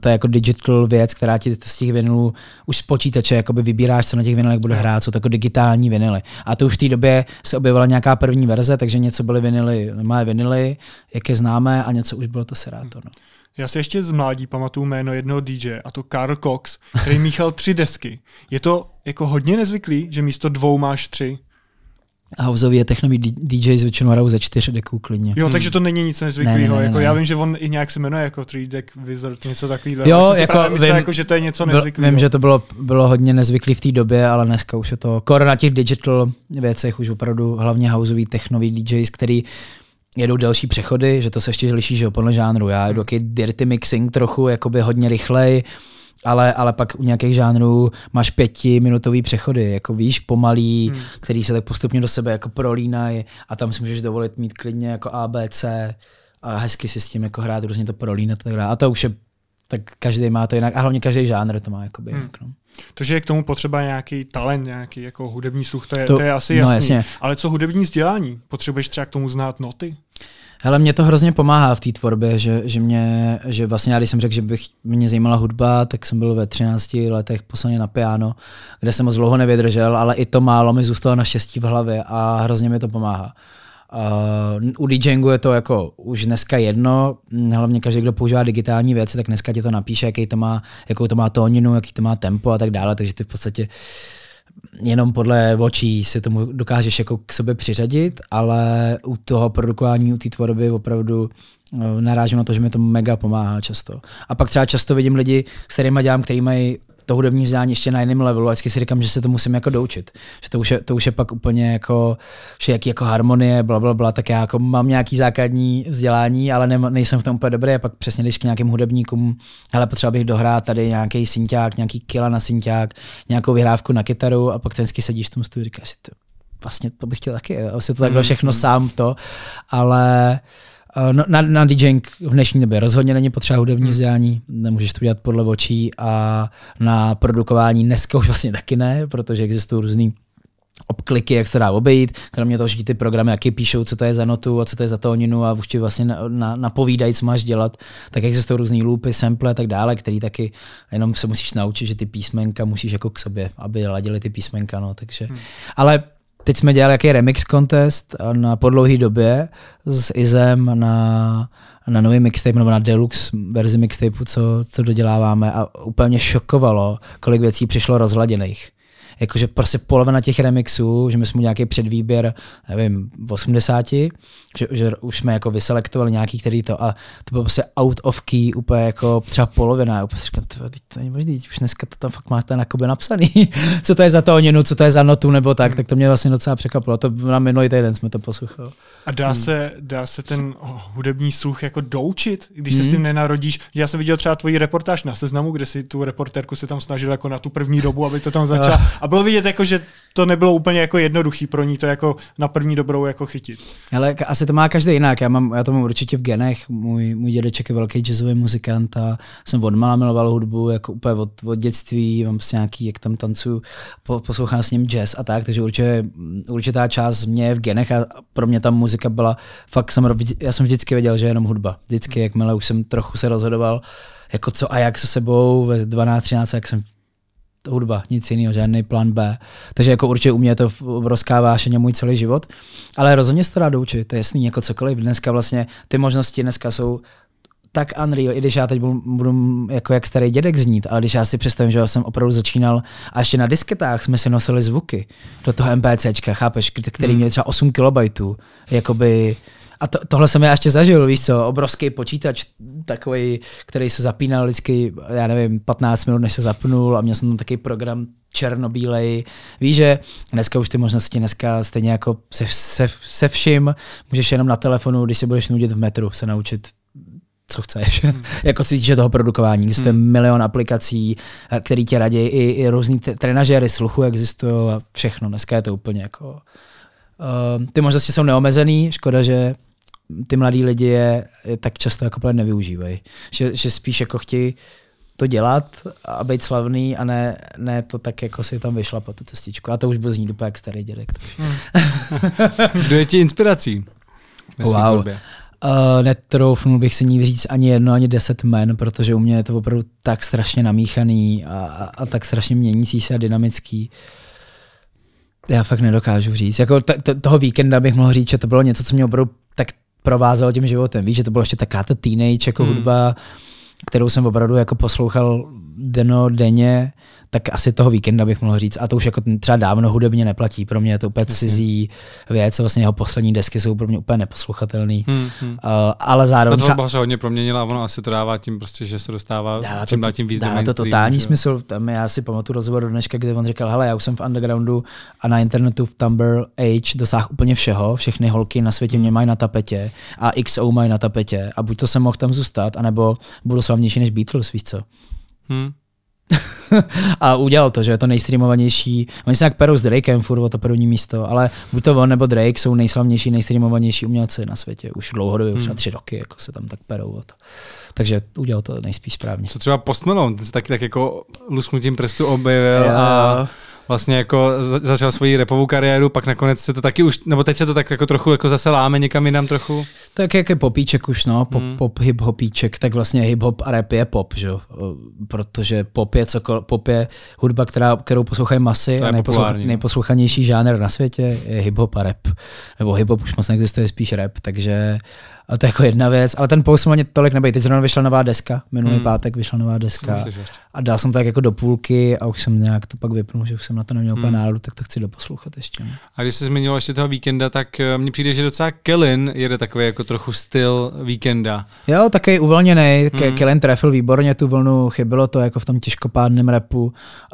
to je jako digital věc, která ti z těch vinilů už z počítače jakoby vybíráš, co na těch vinilech bude hrát, jsou to jako digitální vinily. A to už v té době se objevila nějaká první verze, takže něco byly vinily, má vinily, jak je známé, a něco už bylo to Serato. No. Já si ještě z mládí pamatuju jméno jednoho DJ, a to Karl Cox, který míchal tři desky. Je to jako hodně nezvyklý, že místo dvou máš tři? Houseový a technový DJs většinou hrajou ze čtyř deků klidně. Jo, hmm. takže to není nic nezvyklého. Ne, ne, ne, jako ne. Já vím, že on i nějak se jmenuje jako 3 deck wizard, něco takového. Jo, jako, vím, myslel, jako, že to je něco nezvyklého. Vím, že to bylo, bylo hodně nezvyklý v té době, ale dneska už je to kor na těch digital věcech už opravdu hlavně houseový technový DJs, který jedou další přechody, že to se ještě liší, že podle žánru. Já jedu jaký dirty mixing trochu, jakoby hodně rychlej, ale, ale pak u nějakých žánrů máš pětiminutový přechody, jako víš, pomalý, hmm. který se tak postupně do sebe jako prolínají a tam si můžeš dovolit mít klidně jako ABC a hezky si s tím jako hrát, různě to prolínat a tak dále. A to už je, tak každý má to jinak a hlavně každý žánr to má jakoby hmm. jinak. No. To, že je k tomu potřeba nějaký talent, nějaký jako hudební sluch, to je, to, to je asi no, jasný. Jasně. Ale co hudební vzdělání? Potřebuješ třeba k tomu znát noty? Hele, mě to hrozně pomáhá v té tvorbě, že, že, mě, že vlastně já, když jsem řekl, že bych mě zajímala hudba, tak jsem byl ve 13 letech poslaně na piano, kde jsem moc dlouho nevydržel, ale i to málo mi zůstalo naštěstí v hlavě a hrozně mi to pomáhá. Uh, u DJingu je to jako už dneska jedno, hlavně každý, kdo používá digitální věci, tak dneska ti to napíše, jaký to má, jakou to má tóninu, jaký to má tempo a tak dále, takže ty v podstatě uh, jenom podle očí si tomu dokážeš jako k sobě přiřadit, ale u toho produkování, u té tvorby opravdu eh, narážím na to, že mi to mega pomáhá často. A pak třeba často vidím lidi, s kterými dělám, kteří mají to hudební vzdělání ještě na jiném levelu a vždycky si říkám, že se to musím jako doučit. Že to už je, to už je pak úplně jako jaký jako harmonie, bla, bla, bla, tak já jako mám nějaký základní vzdělání, ale ne, nejsem v tom úplně dobrý a pak přesně když k nějakým hudebníkům, hele, potřeba bych dohrát tady nějaký synťák, nějaký kila na synťák, nějakou vyhrávku na kytaru a pak ten sedíš v tom studiu a říkáš, to, vlastně to bych chtěl taky, asi to takhle mm, všechno mm. sám to, ale na, na DJing v dnešní době rozhodně není potřeba hudební hmm. vzdělání, nemůžeš to dělat podle očí a na produkování dneska už vlastně taky ne, protože existují různý obkliky, jak se dá obejít, kromě toho, že ty programy jaký píšou, co to je za notu a co to je za tóninu a už ti vlastně na, na, napovídají, co máš dělat, tak existují různý loopy, sample a tak dále, který taky jenom se musíš naučit, že ty písmenka musíš jako k sobě, aby ladili ty písmenka, no, takže, hmm. ale Teď jsme dělali jaký remix contest na podlouhý době s Izem na, na nový mixtape nebo na deluxe verzi mixtapeu, co, co doděláváme. A úplně šokovalo, kolik věcí přišlo rozhladěných jakože prostě polovina těch remixů, že my jsme nějaký předvýběr, nevím, v 80, že, že už jsme jako vyselektovali nějaký, který to a to bylo prostě out of key, úplně jako třeba polovina. Úplně říkám, to, to není možný, už dneska to tam fakt máte jakoby napsaný, co to je za tóninu, co to je za notu nebo tak, hmm. tak to mě vlastně docela překvapilo. To na minulý týden jsme to poslouchali. A dá, hmm. se, dá se ten hudební sluch jako doučit, když hmm. se s tím hmm. nenarodíš? Já jsem viděl třeba tvoji reportáž na seznamu, kde si tu reportérku se tam snažil jako na tu první dobu, aby to tam začala. Bylo vidět, jako, že to nebylo úplně jako jednoduchý pro ní to jako na první dobrou jako chytit. Ale asi to má každý jinak. Já, mám, já to mám určitě v genech. Můj, můj dědeček je velký jazzový muzikant a jsem od malá miloval hudbu, jako úplně od, od dětství. Mám si nějaký, jak tam tancuju, po, poslouchám s ním jazz a tak, takže určitě, určitá část mě je v genech a pro mě ta muzika byla fakt, jsem, já jsem vždycky věděl, že je jenom hudba. Vždycky, jakmile už jsem trochu se rozhodoval, jako co a jak se sebou ve 12-13, jak jsem hudba, nic jiného, žádný plán B. Takže jako určitě u mě je to obrovská vášeň můj celý život. Ale rozhodně se to dá doučit, to je jasný, jako cokoliv. Dneska vlastně ty možnosti dneska jsou tak unreal, i když já teď budu, budu jako jak starý dědek znít, ale když já si představím, že já jsem opravdu začínal a ještě na disketách jsme si nosili zvuky do toho MPCčka, chápeš, který měl třeba 8 kilobajtů, jakoby a to, tohle jsem já ještě zažil, víš co, obrovský počítač, takový, který se zapínal vždycky, já nevím, 15 minut, než se zapnul a měl jsem tam takový program černobílej. Víš, že dneska už ty možnosti, dneska stejně jako se, se, se vším, můžeš jenom na telefonu, když se budeš nudit v metru, se naučit co chceš. Hmm. jako se týče toho produkování. Hmm. milion aplikací, který tě radí, i, i různý trenažéry sluchu existují a všechno. Dneska je to úplně jako... Uh, ty možnosti jsou neomezený, škoda, že ty mladí lidi je, je tak často jako nevyužívají. Že, že spíš jako chtějí to dělat a být slavný a ne, ne to tak, jako si tam vyšla po tu cestičku. A to už byl znít úplně jak starý dědek. Hmm. Kdo je ti inspirací? Wow. Uh, netroufnul bych si nikdy říct ani jedno, ani deset men, protože u mě je to opravdu tak strašně namíchaný a, a, a tak strašně měnící se a dynamický. Já fakt nedokážu říct. Jako t- t- toho víkenda bych mohl říct, že to bylo něco, co mě opravdu tak provázelo tím životem. Víš, že to bylo ještě taká ta teenage jako hmm. hudba, kterou jsem opravdu jako poslouchal deno, denně tak asi toho víkenda bych mohl říct. A to už jako třeba dávno hudebně neplatí. Pro mě je to úplně cizí věc. Vlastně jeho poslední desky jsou pro mě úplně neposluchatelné. Hmm, hmm. Uh, ale zároveň... Ta tvorba se hodně proměnila a ono asi to dává tím, prostě, že se dostává tím tím víc dá to totální že? smysl. Tam já si pamatuju rozhovor do dneška, kde on říkal, hele, já už jsem v undergroundu a na internetu v Tumblr Age dosáhl úplně všeho. Všechny holky na světě mě mají na tapetě a XO mají na tapetě. A buď to jsem mohl tam zůstat, anebo budu slavnější než Beatles, víš co? Hmm. a udělal to, že je to nejstreamovanější. Oni se jak perou s Drakem furt o to první místo, ale buď to on nebo Drake jsou nejslavnější, nejstreamovanější umělci na světě. Už dlouhodobě, hmm. už na tři roky jako se tam tak perou o to. Takže udělal to nejspíš správně. Co třeba Post Malone, ten se taky tak jako lusknutím prstu objevil jo. a vlastně jako začal svoji repovou kariéru, pak nakonec se to taky už, nebo teď se to tak jako trochu jako zase láme někam jinam trochu? Tak jak je popíček už, no, pop, hmm. pop hip hopíček, tak vlastně hip hop a rap je pop, že? protože pop je, cokol, pop je hudba, která, kterou poslouchají masy a nejposlouch, no. nejposlouchanější žánr na světě je hip hop a rap. Nebo hip hop už moc neexistuje, spíš rap, takže a to je jako jedna věc, ale ten post mě tolik nebej. Teď zrovna vyšla nová deska, minulý hmm. pátek vyšla nová deska a dal jsem to tak jako do půlky a už jsem nějak to pak vypnul, že už jsem na to neměl hmm. úplně náladu, tak to chci doposlouchat ještě. No. A když jsi zmiňoval ještě toho víkenda, tak eh, mně přijde, že docela Kellen jede takový jako trochu styl víkenda. Jo, taky uvolněný. Hmm. Kellen trefil výborně tu vlnu, chybilo to jako v tom těžkopádném repu.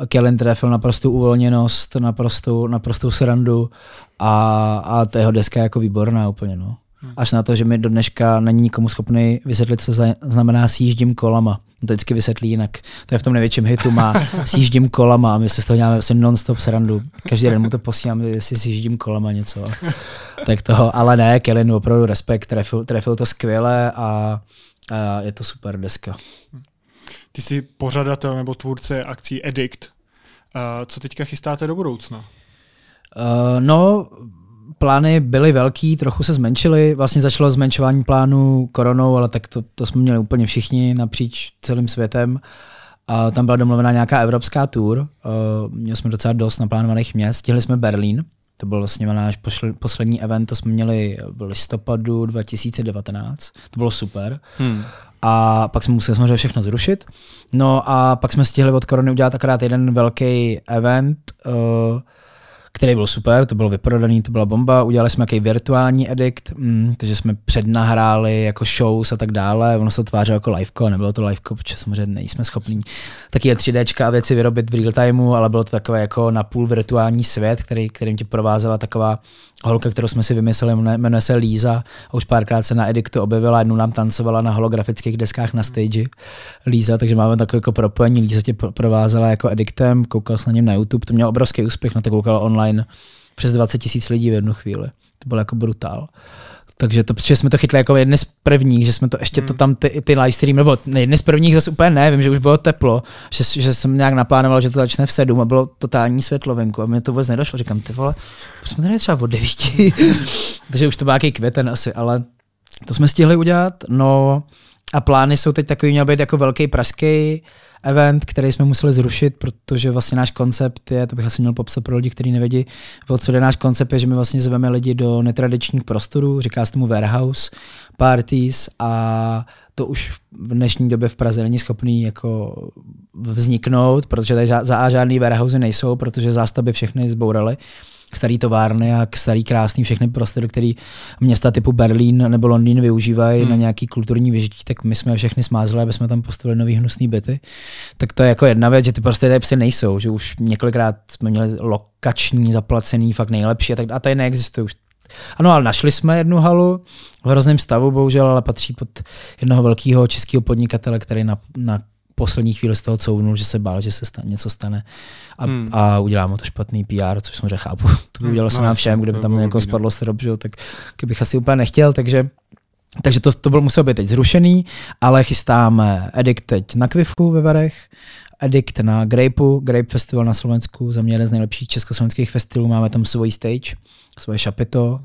Kellen trefil naprostou uvolněnost, naprostou, naprostou srandu a, a ta jeho deska je jako výborná úplně. No. Až na to, že mi do dneška není nikomu schopný vysvětlit, co znamená sjíždím kolama. To vždycky vysvětlí jinak. To je v tom největším hitu, má sjíždím kolama a my se z toho děláme vlastně non-stop srandu. Každý den mu to posílám, jestli sjíždím kolama něco. tak toho, ale ne, Kellen opravdu respekt, trefil, trefil to skvěle a, a je to super deska. Ty jsi pořadatel nebo tvůrce akcí Edict. Co teďka chystáte do budoucna? Uh, no, plány byly velký, trochu se zmenšily. Vlastně začalo zmenšování plánů koronou, ale tak to, to jsme měli úplně všichni napříč celým světem. A tam byla domluvená nějaká evropská tour. Měli jsme docela dost naplánovaných měst. Stihli jsme Berlín, to byl vlastně náš poslední event, to jsme měli v listopadu 2019. To bylo super. Hmm. A pak jsme museli samozřejmě všechno zrušit. No a pak jsme stihli od korony udělat akorát jeden velký event, uh, který byl super, to bylo vyprodaný, to byla bomba. Udělali jsme nějaký virtuální edikt, mm, takže jsme přednahráli jako shows a tak dále. Ono se tvářilo jako liveko, nebylo to liveko, protože samozřejmě nejsme schopní taky 3D a věci vyrobit v real timeu, ale bylo to takové jako napůl virtuální svět, který, kterým tě provázela taková holka, kterou jsme si vymysleli, jmenuje se Líza a už párkrát se na Ediktu objevila, jednou nám tancovala na holografických deskách na stage Líza, takže máme takové jako propojení, Líza tě provázela jako Ediktem, koukal jsem na něm na YouTube, to měl obrovský úspěch, na to koukal online přes 20 tisíc lidí v jednu chvíli. To bylo jako brutál. Takže to, protože jsme to chytli jako jedny z prvních, že jsme to ještě hmm. to tam ty, ty live stream, nebo jedny z prvních zase úplně ne, vím, že už bylo teplo, že, že jsem nějak naplánoval, že to začne v sedm a bylo totální světlo venku a mi to vůbec nedošlo. Říkám, ty vole, jsme tady třeba od devíti. Takže už to byl nějaký květen asi, ale to jsme stihli udělat. No a plány jsou teď takový, měl být jako velký pražský event, který jsme museli zrušit, protože vlastně náš koncept je, to bych asi měl popsat pro lidi, kteří nevědí, o co jde náš koncept je, že my vlastně zveme lidi do netradičních prostorů, říká se tomu warehouse, parties a to už v dnešní době v Praze není schopný jako vzniknout, protože tady za A žádný warehouse nejsou, protože zástavby všechny zbouraly starý továrny a starý krásný všechny prostory, které města typu Berlín nebo Londýn využívají hmm. na nějaký kulturní vyžití, tak my jsme všechny smázeli, aby jsme tam postavili nový hnusný byty. Tak to je jako jedna věc, že ty prostě tady prostě nejsou, že už několikrát jsme měli lokační, zaplacený, fakt nejlepší a tak a tady neexistuje už ano, ale našli jsme jednu halu v hrozném stavu, bohužel, ale patří pod jednoho velkého českého podnikatele, který na, na poslední chvíli z toho couvnul, že se bál, že se stane, něco stane a, hmm. a udělá mu to špatný PR, což samozřejmě chápu. Hmm, udělalo se no, nám všem, kdyby tam jako spadlo strop, že, tak bych asi úplně nechtěl, takže takže to, to bylo muselo být teď zrušený, ale chystáme Edict teď na Kvifu ve Varech, Edict na Grapeu, Grape Festival na Slovensku, za mě jeden z nejlepších československých festivalů, máme tam svůj stage, svoje šapito,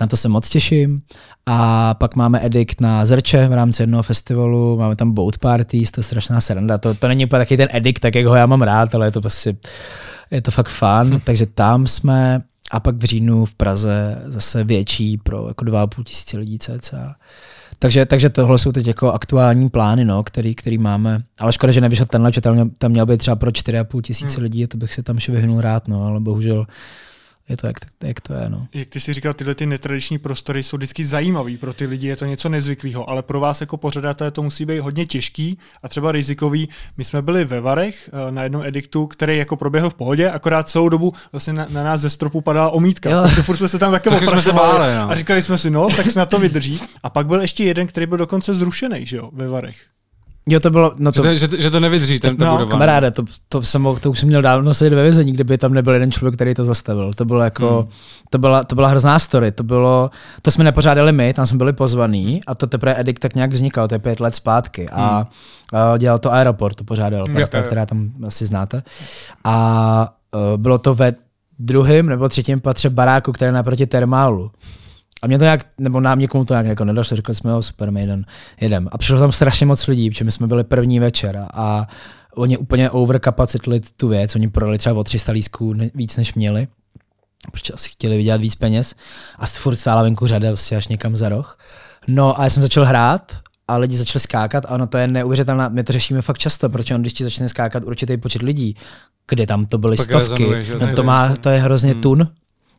na to se moc těším. A pak máme Edict na Zrče v rámci jednoho festivalu, máme tam boat parties, to je strašná sranda. To, to není úplně taky ten Edict, tak jak ho já mám rád, ale je to prostě, je to fakt fun, takže tam jsme a pak v říjnu v Praze zase větší pro jako 2,5 tisíce lidí cca. Takže, takže tohle jsou teď jako aktuální plány, no, který, který máme. Ale škoda, že nevyšel tenhle, že tam, tam měl být třeba pro 4,5 tisíce hmm. lidí, to bych se tam še vyhnul rád, no, ale bohužel je to, jak, jak to je. No. Jak ty si říkal, tyhle ty netradiční prostory jsou vždycky zajímavý pro ty lidi, je to něco nezvyklého, ale pro vás jako pořadatel to musí být hodně těžký a třeba rizikový. My jsme byli ve Varech eh, na jednom ediktu, který jako proběhl v pohodě, akorát celou dobu vlastně na, na nás ze stropu padala omítka. Jo. Takže furt jsme se tam také oprašovali no. a říkali jsme si, no, tak se na to vydrží. A pak byl ještě jeden, který byl dokonce zrušený, že jo, ve Varech. Jo, to bylo, no to, že, to, že, že to nevydrží, ten no, budova. Kamaráde, to, to, jsem mohl, to už jsem měl dávno sedět ve vězení, kdyby tam nebyl jeden člověk, který to zastavil. To bylo jako, hmm. to, byla, to byla hrozná story, to bylo, to jsme nepořádali my, tam jsme byli pozvaní a to teprve Edik tak nějak vznikal, to je pět let zpátky a, hmm. a dělal to Aeroport, to pořádal parta, která tam asi znáte. A uh, bylo to ve druhém nebo třetím patře baráku, který je naproti termálu. A mě to nějak, nebo nám někomu to nějak jako nedošlo, řekli jsme, jo, super, my jeden, jedem. A přišlo tam strašně moc lidí, protože my jsme byli první večer a oni úplně overcapacitli tu věc, oni prodali třeba o 300 lísků víc, než měli, protože asi chtěli vydělat víc peněz a furt stála venku řada vlastně až někam za roh. No a já jsem začal hrát a lidi začali skákat a ono to je neuvěřitelné, my to řešíme fakt často, protože on když ti začne skákat určitý počet lidí, kde tam to byly Pak stovky, no to, má, to je hrozně hmm. tun,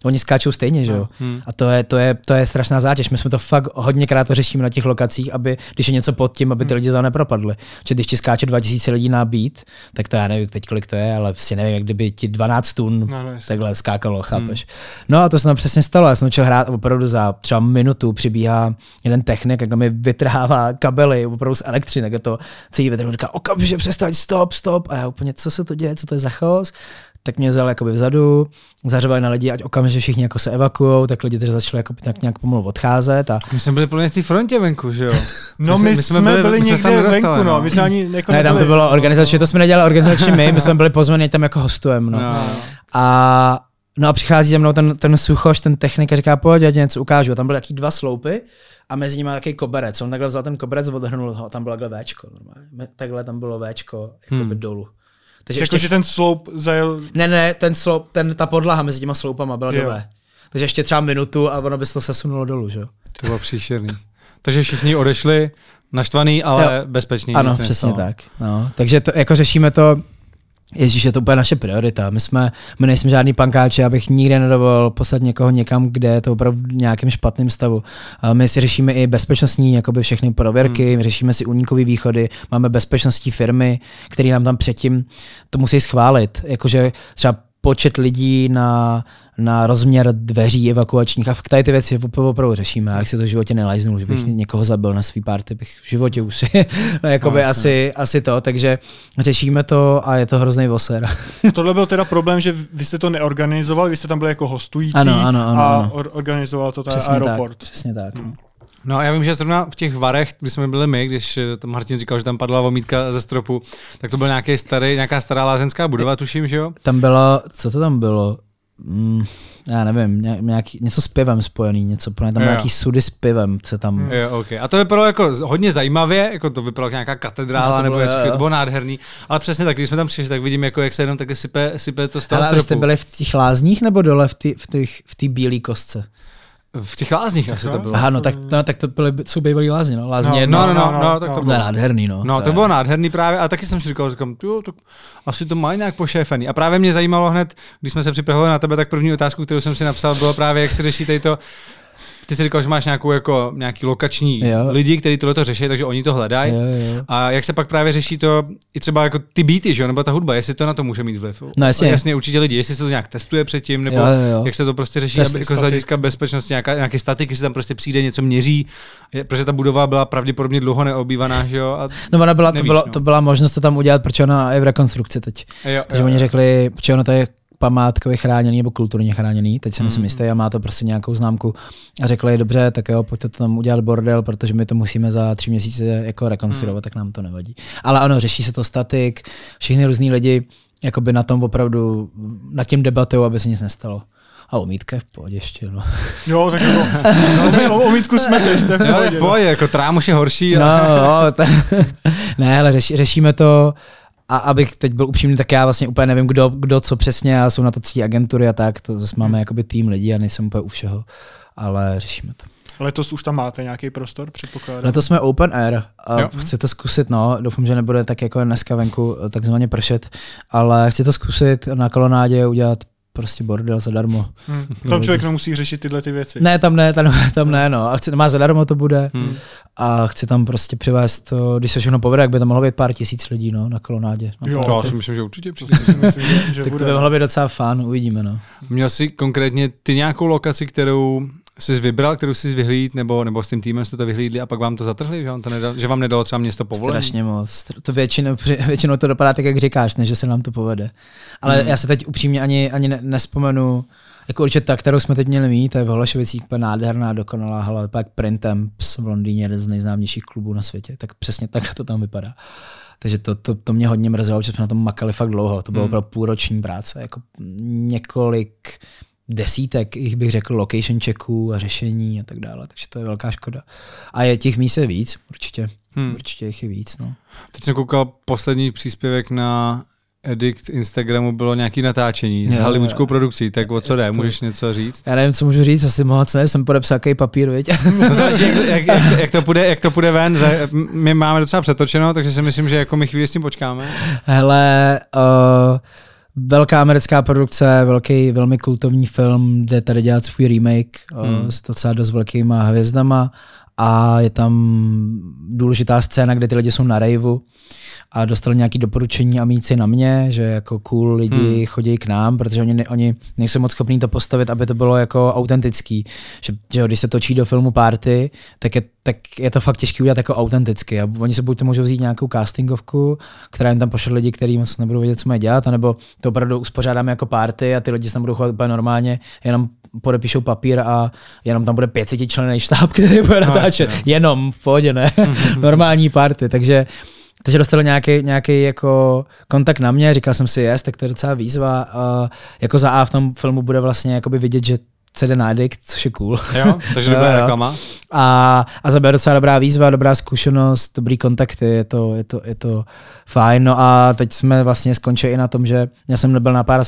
Oni skáčou stejně, že jo? No, hmm. A to je, to, je, to je strašná zátěž. My jsme to fakt hodněkrát řešíme na těch lokacích, aby, když je něco pod tím, aby ty hmm. lidi za nepropadly. Že když ti skáče 2000 lidí na beat, tak to já nevím teď, kolik to je, ale si nevím, jak kdyby ti 12 tun no, no, takhle skákalo, chápeš? Hmm. No a to se tam přesně stalo. Já jsem začal hrát opravdu za třeba minutu přibíhá jeden technik, jak mi vytrhává kabely opravdu z elektřiny, tak to celý vytrhává, říká okamžitě přestaň, stop, stop. A já úplně, co se to děje, co to je za chaos? Tak mě vzal jakoby vzadu, zařvali na lidi, ať okamžitě všichni jako se evakuují, tak lidi tedy začali jako tak nějak pomalu odcházet. A... My jsme byli plně v té frontě venku, že jo? No my, my jsme, byli, byli my někde venku, no. no. My jsme ani jako ne, tam to bylo organizačně, to jsme nedělali organizačně my, my jsme byli pozvaní tam jako hostujem, no. no. A No a přichází za mnou ten, ten suchoš, ten technik a říká, pojď, já ti něco ukážu. A tam byly jaký dva sloupy a mezi nimi takový koberec. On takhle vzal ten koberec, odhrnul ho, tam bylo takhle Včko. Normálně. Takhle tam bylo Včko, jako hmm. dolů. Takže jako, ještě... že ten sloup zajel... Ne, ne, ten sloup, ten, ta podlaha mezi těma sloupama byla dole. Takže ještě třeba minutu a ono by se to sesunulo dolů, že jo? To bylo příšerný. Takže všichni odešli naštvaný, ale jo. bezpečný. Ano, přesně tak. No. Takže to, jako řešíme to Ježíš, je to úplně naše priorita. My jsme, my nejsme žádný pankáči, abych nikdy nedovolil poslat někoho někam, kde je to opravdu v nějakém špatném stavu. My si řešíme i bezpečnostní jakoby všechny prověrky, hmm. řešíme si unikové východy, máme bezpečnostní firmy, které nám tam předtím to musí schválit. Jakože třeba počet lidí na, na rozměr dveří evakuačních a fakt tady ty věci opravdu řešíme. Já si to v životě nelajznul, že bych hmm. někoho zabil na svý party, bych v životě už si, no, jakoby no, asi, asi to, takže řešíme to a je to hrozný voser. Tohle byl teda problém, že vy jste to neorganizovali, vy jste tam byli jako hostující ano, ano, ano, a or- organizoval to ten aeroport. Tak, přesně tak. Hmm. No já vím, že zrovna v těch varech, když jsme byli my, když eh, tam Martin říkal, že tam padla vomítka ze stropu, tak to byl nějaký starý, nějaká stará lázeňská budova, tuším, že jo? Tam bylo, co to tam bylo? mm, já nevím, nějaký, něco s pivem spojený, něco, tam jo. nějaký sudy s pivem, co tam... Jo, okay. A to vypadalo jako hodně zajímavě, jako to vypadalo jako nějaká katedrála, no, nebo něco, to bylo nádherný, ale přesně tak, když jsme tam přišli, tak vidím, jako, jak se jenom také sype, sype to z toho Ale jste byli v těch lázních nebo dole v té v v bílé kostce? V těch lázních asi to bylo. Aha, no tak, no, tak to byly, jsou bývalý lázně, no. Lázně no, no, no, no, no, tak to bylo. No, nádherný, no. No, to, to bylo nádherný právě, a taky jsem si říkal, říkám, jo, tak asi to mají nějak pošéfený. A právě mě zajímalo hned, když jsme se připravili na tebe, tak první otázku, kterou jsem si napsal, bylo právě, jak si řeší tady to, ty jsi říkal, že máš nějakou jako, nějaký lokační jo. lidi, kteří tohle řeší, takže oni to hledají. A jak se pak právě řeší to, i třeba jako ty beaty, že nebo ta hudba, jestli to na to může mít vliv. No jasně. jasně určitě lidi, jestli se to nějak testuje předtím, nebo jo, jo, jak se to prostě řeší, aby, jako z hlediska bezpečnosti, nějaká, nějaký statik, jestli tam prostě přijde něco měří, protože ta budova byla pravděpodobně dlouho neobývaná, že jo. A no ona byla, nevíš, to, byla, no. to byla možnost to tam udělat, protože ona je v rekonstrukci teď. Jo, takže jo, oni jo. řekli, protože ono to je památkově chráněný nebo kulturně chráněný, teď se nejsem mm. jistý a má to prostě nějakou známku. A řekli, dobře, tak jo, pojďte to tam udělat bordel, protože my to musíme za tři měsíce jako rekonstruovat, mm. tak nám to nevadí. Ale ano, řeší se to statik, všichni různí lidi jakoby na tom opravdu, nad tím debatují, aby se nic nestalo. A omítka je v pohodě ještě, no. Jo, tak jako, no, o, omítku smeteš, to je v pohodě. No, v pohodě, jako trámuš je horší. No, no, to, ne, ale řeši, řešíme to, a abych teď byl upřímný, tak já vlastně úplně nevím, kdo, kdo co přesně, a jsou na to cítí agentury a tak, to zase máme hmm. jakoby tým lidí a nejsem úplně u všeho, ale řešíme to. Letos už tam máte nějaký prostor, předpokládám? Letos jsme open air a jo. chci to zkusit, no. Doufám, že nebude tak jako dneska venku takzvaně pršet, ale chci to zkusit na kolonádě udělat prostě bordel zadarmo. Hmm. Tam člověk nemusí řešit tyhle ty věci. Ne, tam ne, tam, tam ne, no. A chci, má zadarmo to bude. Hmm. A chci tam prostě přivést, to, když se všechno povede, jak by tam mohlo být pár tisíc lidí, no, na kolonádě. Na jo, já si myslím, že určitě přijde. myslím, že, že tak bude. to by mohlo být docela fán, uvidíme, no. Měl jsi konkrétně ty nějakou lokaci, kterou jsi vybral, kterou jsi vyhlíd, nebo, nebo s tím týmem jste to vyhlídli a pak vám to zatrhli, že vám, to nedal, že vám nedalo třeba město povolení? Strašně moc. To většinou, většinou to dopadá tak, jak říkáš, než že se nám to povede. Ale hmm. já se teď upřímně ani, ani nespomenu, jako určitě ta, kterou jsme teď měli mít, to je v Holešovicích úplně nádherná, dokonalá hala, pak Printem v Londýně, jeden z nejznámějších klubů na světě, tak přesně tak to tam vypadá. Takže to, to, to mě hodně mrzelo, že jsme na tom makali fakt dlouho. To bylo hmm. opravdu půlroční práce, jako několik desítek, jich bych řekl, location checků a řešení a tak dále, takže to je velká škoda. A je těch míst je víc, určitě. Hmm. Určitě jich je víc. No. Teď jsem koukal poslední příspěvek na Edict Instagramu bylo nějaký natáčení s hollywoodskou produkcí, tak o co jde, můžeš něco říct? Já nevím, co můžu říct, asi moc ne, jsem podepsal jaký papír, viď? No, jak, jak, jak, jak, to půjde, jak to půjde ven, my máme docela přetočeno, takže si myslím, že jako my chvíli s tím počkáme. Hele, uh, velká americká produkce, velký, velmi kultovní film, jde tady dělat svůj remake hmm. s docela dost velkýma hvězdama a je tam důležitá scéna, kde ty lidi jsou na raveu a dostali nějaké doporučení amíci na mě, že jako cool lidi hmm. chodí k nám, protože oni, ne, oni nejsou moc schopní to postavit, aby to bylo jako autentický. Že, že když se točí do filmu party, tak je, tak je to fakt těžké udělat jako autenticky. A oni se buď to můžou vzít nějakou castingovku, která jim tam pošle lidi, kteří moc nebudou vědět, co mají dělat, anebo to opravdu uspořádáme jako party a ty lidi se tam budou chovat úplně normálně, jenom podepíšou papír a jenom tam bude 500 člený štáb, který bude no, natáčet. No, jenom, v pohodě, ne? Normální party. Takže takže dostal nějaký, nějaký jako kontakt na mě, říkal jsem si, jest, tak to je docela výzva. A jako za A v tom filmu bude vlastně jakoby vidět, že CD Addict, což je cool. Jo, takže dobrá reklama. A, a za B docela dobrá výzva, dobrá zkušenost, dobrý kontakty, je to, je to, je to fajn. No a teď jsme vlastně skončili i na tom, že já jsem nebyl na pár,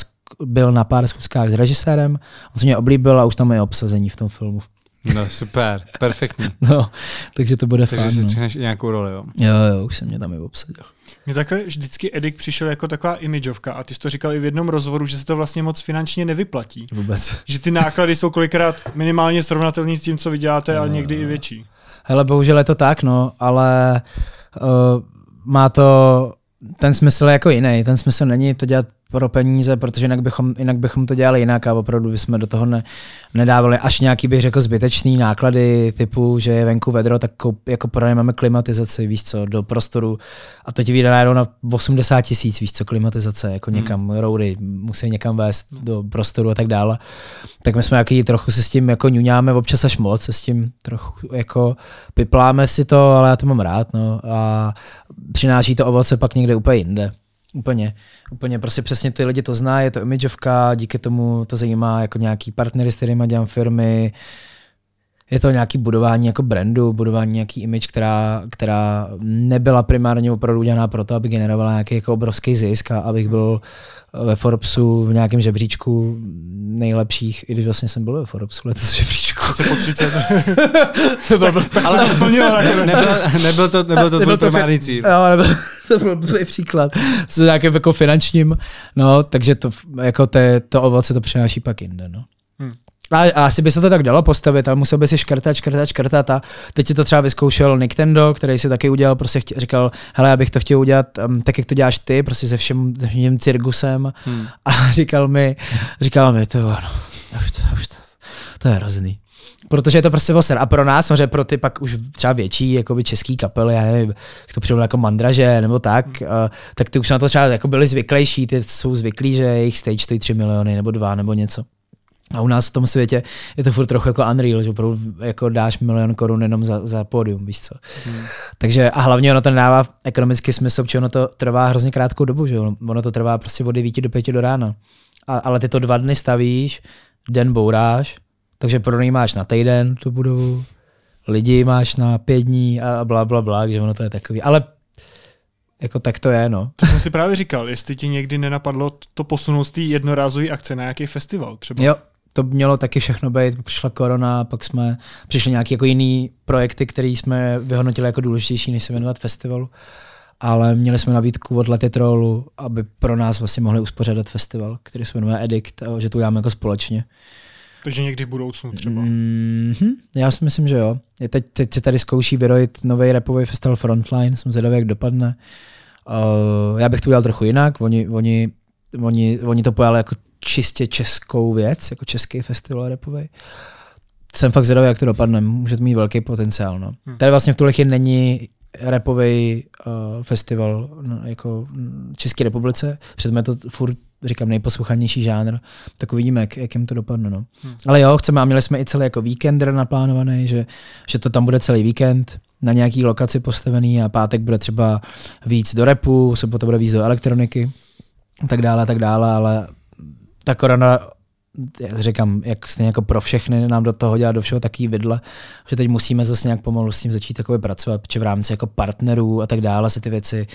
byl na pár zkuskách s režisérem, on se mě oblíbil a už tam je obsazení v tom filmu. No super, perfektní. No, takže to bude takže fajn. Takže si no. nějakou roli, jo? Jo, jo, už jsem mě tam i obsadil. Mně takhle vždycky Edik přišel jako taková imidžovka a ty jsi to říkal i v jednom rozhovoru, že se to vlastně moc finančně nevyplatí. Vůbec. Že ty náklady jsou kolikrát minimálně srovnatelné s tím, co vyděláte, no, ale někdy i větší. Hele, bohužel je to tak, no, ale uh, má to ten smysl je jako jiný. Ten smysl není to dělat pro peníze, protože jinak bychom, jinak bychom to dělali jinak a opravdu bychom do toho ne, nedávali až nějaký, bych řekl, zbytečný náklady typu, že je venku vedro, tak jako pronajmeme klimatizaci, víš co, do prostoru a to ti vyjde najednou na 80 tisíc, víš co, klimatizace, jako hmm. někam hmm. roudy, musí někam vést do prostoru a tak dále. Tak my jsme jaký trochu se s tím jako ňuňáme občas až moc, se s tím trochu jako pipláme si to, ale já to mám rád, no a přináší to ovoce pak někde úplně jinde Úplně, úplně prostě přesně ty lidi to znají, je to imageovka, díky tomu to zajímá jako nějaký partnery, s kterými dělám firmy, je to nějaký budování jako brandu, budování nějaký image, která, která nebyla primárně opravdu udělaná pro to, aby generovala nějaký jako obrovský zisk a abych byl ve Forbesu v nějakém žebříčku nejlepších, i když vlastně jsem byl ve Forbesu letos žebříčku. Co po 30? to bylo, ale nebyl, nebyl, to, nebyl to tvůj primární cíl. Jo, nebyl, to byl blbý příklad. S nějakým jako finančním, no, takže to, jako te, to ovoce to přináší pak jinde, no. Hmm. A, asi by se to tak dalo postavit, ale musel by si škrtat, škrtat, škrtat a teď ti to třeba vyzkoušel Nintendo, který si taky udělal, prostě chtě, říkal, hele, já bych to chtěl udělat um, tak, jak to děláš ty, prostě se všem, se všem cirkusem hmm. a říkal mi, říkal mi, to, no, už to, už to, to je hrozný. Protože je to prostě voser. A pro nás, samozřejmě pro ty pak už třeba větší jakoby český kapely, já nevím, jak to přijde jako mandraže nebo tak, hmm. uh, tak ty už na to třeba jako byli zvyklejší, ty jsou zvyklí, že jejich stage stojí 3 miliony nebo dva nebo něco. A u nás v tom světě je to furt trochu jako unreal, že opravdu jako dáš milion korun jenom za, za pódium, víš co. Hmm. Takže a hlavně ono to dává ekonomický smysl, protože ono to trvá hrozně krátkou dobu, že ono to trvá prostě od 9 do 5 do rána. A, ale ty to dva dny stavíš, den bouráš, takže pronajímáš na týden tu budovu, lidi máš na pět dní a bla, bla, bla, takže ono to je takový. Ale jako tak to je, no. To jsem si právě říkal, jestli ti někdy nenapadlo to posunout z té jednorázové akce na nějaký festival třeba. Jo, to mělo taky všechno být, přišla korona, pak jsme přišli nějaký jako jiný projekty, které jsme vyhodnotili jako důležitější, než se věnovat festivalu. Ale měli jsme nabídku od Letitrolu, aby pro nás vlastně mohli uspořádat festival, který se jmenuje Edict, a že to uděláme jako společně. Takže někdy v budoucnu třeba. Mm-hmm, já si myslím, že jo. Je teď, teď se tady zkouší vyrojit nový repový festival Frontline, jsem zvědavý, jak dopadne. Uh, já bych to udělal trochu jinak, oni, oni, oni, oni to pojali jako čistě českou věc, jako český festival repový. Jsem fakt zvědavý, jak to dopadne, může to mít velký potenciál. No. Hmm. Tady vlastně v tuhle chvíli není repový uh, festival no, jako v České republice. Předtím je to furt, říkám, nejposlouchanější žánr, tak uvidíme, jak, jak jim to dopadne. No. Hmm. Ale jo, chceme, a měli jsme i celý jako víkend naplánovaný, že, že to tam bude celý víkend na nějaký lokaci postavený a pátek bude třeba víc do repu, sobota bude víc do elektroniky, tak dále, tak dále, ale ta korona já říkám, jak stejně jako pro všechny nám do toho dělá do všeho taký vidle, že teď musíme zase nějak pomalu s tím začít takové pracovat, protože v rámci jako partnerů a tak dále se ty věci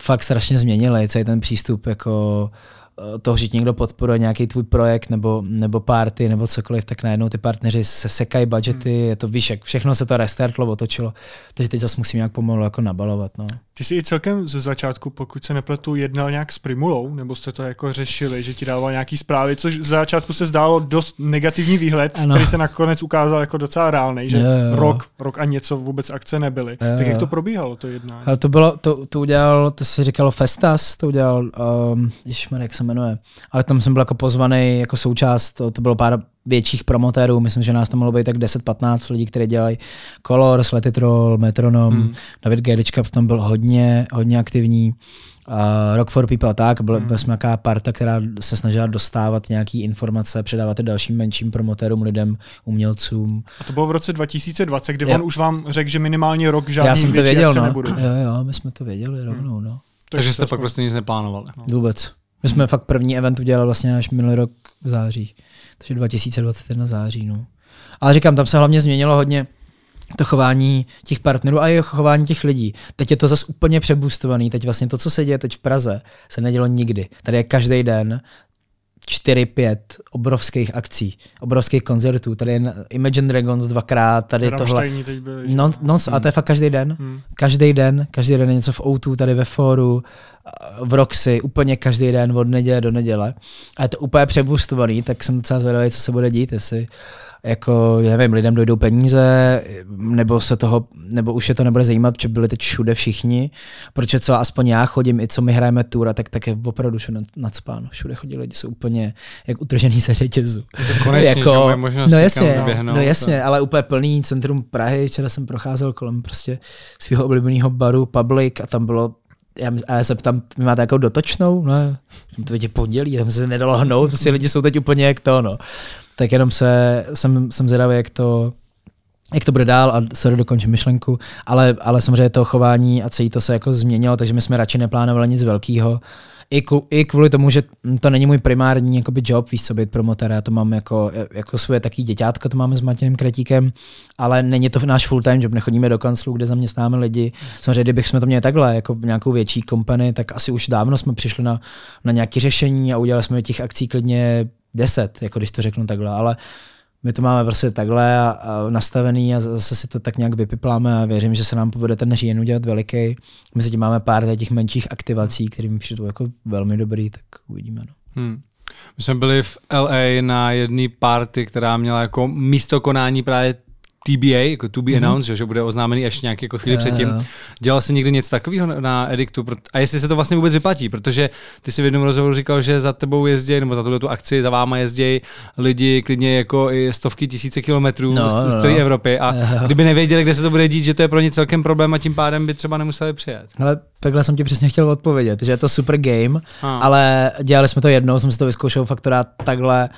fakt strašně změnily, celý ten přístup jako Eh, toho, že někdo podporuje nějaký tvůj projekt nebo, nebo party nebo cokoliv, tak najednou ty partneři se sekají budgety, hmm. je to víš, jak všechno se to restartlo, otočilo, takže teď zase musím nějak pomalu jako nabalovat. No. Ty jsi i celkem ze začátku, pokud se nepletu, jednal nějak s Primulou, nebo jste to jako řešili, že ti dával nějaký zprávy, což ze začátku se zdálo dost negativní výhled, ano. který se nakonec ukázal jako docela reálný, že jo, jo. rok, rok a něco vůbec akce nebyly. Jo, tak jak to probíhalo, to jednání? Ale to bylo, to, to udělal, to se říkalo Festas, to udělal, um, jak se jmenuje, ale tam jsem byl jako pozvaný jako součást, to, to bylo pár větších promotérů, myslím, že nás tam mohlo být tak 10-15 lidí, kteří dělají Color, Sletitrol, Metronom, hmm. David Gejlička tam byl hodně, hodně aktivní, uh, Rock for People a tak, byla hmm. jsme nějaká parta, která se snažila dostávat nějaké informace, předávat je dalším menším promotérům, lidem, umělcům. A to bylo v roce 2020, kdy jo. on už vám řekl, že minimálně rok žádný Já jsem to věděl, no. nebudu. Jo, jo, my jsme to věděli rovnou, no. Takže jste pak prostě nic neplánovali. No. Vůbec. My jsme fakt první event udělali vlastně až minulý rok v září. Takže 2021 září. No. Ale říkám, tam se hlavně změnilo hodně to chování těch partnerů a i chování těch lidí. Teď je to zase úplně přebůstovaný. Teď vlastně to, co se děje teď v Praze, se nedělo nikdy. Tady je každý den 4-5 obrovských akcí, obrovských koncertů. Tady je Imagine Dragons dvakrát, tady tohle. Teď byli, non, non, hmm. A to je fakt každý den. Hmm. Každý den, každý den je něco v O2, tady ve fóru, v Roxy, úplně každý den od neděle do neděle. A je to úplně přebustovaný, tak jsem docela zvědavý, co se bude dít, jestli jako, já nevím, lidem dojdou peníze, nebo se toho, nebo už je to nebude zajímat, protože byli teď všude všichni, protože co aspoň já chodím, i co my hrajeme tura, tak, tak je opravdu všude nadspáno. Všude chodí lidi, jsou úplně jak utržený ze řetězu. konečně, jako, no jasně, no jasně, ale úplně plný centrum Prahy, včera jsem procházel kolem prostě svého oblíbeného baru Public a tam bylo já, a já se ptám, vy máte jako dotočnou? No, to vidě pondělí, tam se nedalo hnout, prostě lidi jsou teď úplně jak to, no. Tak jenom se, jsem, jsem zvědavý, jak to, jak to bude dál a sorry, dokončím myšlenku, ale, ale samozřejmě to chování a celý to se jako změnilo, takže my jsme radši neplánovali nic velkého. I, ku, I kvůli tomu, že to není můj primární jakoby job, víš co, být promotor, já to mám jako, jako svoje taký děťátko, to máme s Matějem Kretíkem, ale není to náš full time job, nechodíme do kanclu, kde zaměstnáme lidi. Samozřejmě, kdybychom to měli takhle, jako nějakou větší kompany, tak asi už dávno jsme přišli na, na nějaké řešení a udělali jsme těch akcí klidně 10, jako když to řeknu takhle, ale my to máme prostě takhle a, a nastavený a zase si to tak nějak vypipláme a věřím, že se nám povede ten říjen udělat veliký. My tím máme pár těch menších aktivací, které mi přijdou jako velmi dobrý, tak uvidíme. No. Hmm. My jsme byli v LA na jedné party, která měla jako místo konání právě TBA, jako to be mm-hmm. announced, že bude oznámený až nějaký jako chvíli yeah, předtím. Yeah. Dělal jsi někdy něco takového na Edictu? A jestli se to vlastně vůbec vyplatí, protože ty si v jednom rozhovoru říkal, že za tebou jezdí, nebo za tuhle tu akci za váma jezdí lidi klidně jako i stovky tisíce kilometrů no, z, z celé no. Evropy a yeah. kdyby nevěděli, kde se to bude dít, že to je pro ně celkem problém a tím pádem by třeba nemuseli přijet. Ale takhle jsem ti přesně chtěl odpovědět, že je to super game, ah. ale dělali jsme to jednou, jsem si to vyzkoušel fakt takhle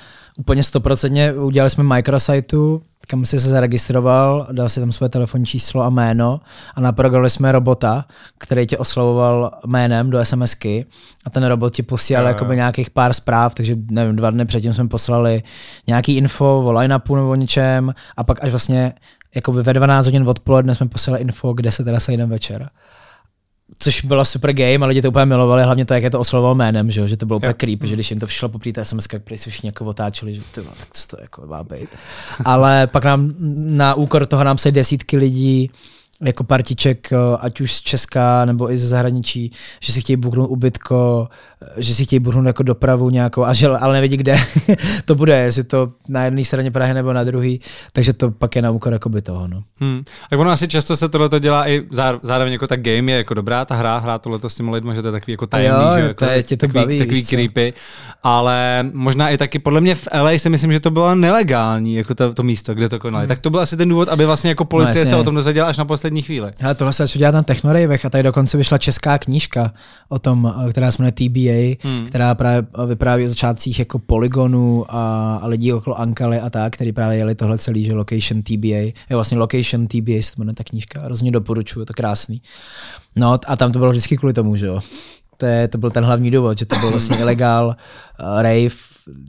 úplně stoprocentně. Udělali jsme micrositeu, kam si se zaregistroval, dal si tam své telefonní číslo a jméno a naprogramovali jsme robota, který tě oslovoval jménem do SMSky a ten robot ti posílal jakoby nějakých pár zpráv, takže nevím, dva dny předtím jsme poslali nějaký info o line-upu nebo o něčem a pak až vlastně jakoby ve 12 hodin odpoledne jsme poslali info, kde se teda sejdeme večer což byla super game a lidi to úplně milovali, hlavně to, jak je to oslovoval jménem, že, že to bylo úplně creep, že když jim to přišlo poprvé ta SMS, jak se všichni jako otáčeli, že tyva, tak co to jako má být. Ale pak nám na úkor toho nám se desítky lidí jako partiček, eh, ať už z Česka nebo i ze zahraničí, že si chtějí buknout ubytko, že si chtějí buknout jako dopravu nějakou, a že, ale nevědí, kde to bude, jestli to na jedné straně Prahy nebo na druhé, takže to pak je na úkor by toho. No. Hmm. Tak ono asi často se tohle dělá i zároveň jako ta game je jako dobrá, ta hra, hrát tohle s těmi lidmi, že to je takový jako tajemný, jo, že, jako, to je, tě to takový, baví, takový creepy, ale možná i taky podle mě v LA si myslím, že to bylo nelegální, jako to, to místo, kde to konali. Hmm. Tak to byl asi ten důvod, aby vlastně jako policie no, se o tom dozvěděla až na poslední chvíli. Ale tohle se dělat na Technorejvech a tady dokonce vyšla česká knížka o tom, která se jmenuje TBA, hmm. která právě vypráví o začátcích jako polygonů a, a lidí okolo Ankaly a tak, který právě jeli tohle celý, že Location TBA, je vlastně Location TBA se jmenuje ta knížka, hrozně doporučuju, je to krásný. No a tam to bylo vždycky kvůli tomu, že jo. To, je, to byl ten hlavní důvod, že to byl vlastně ilegál uh, rave,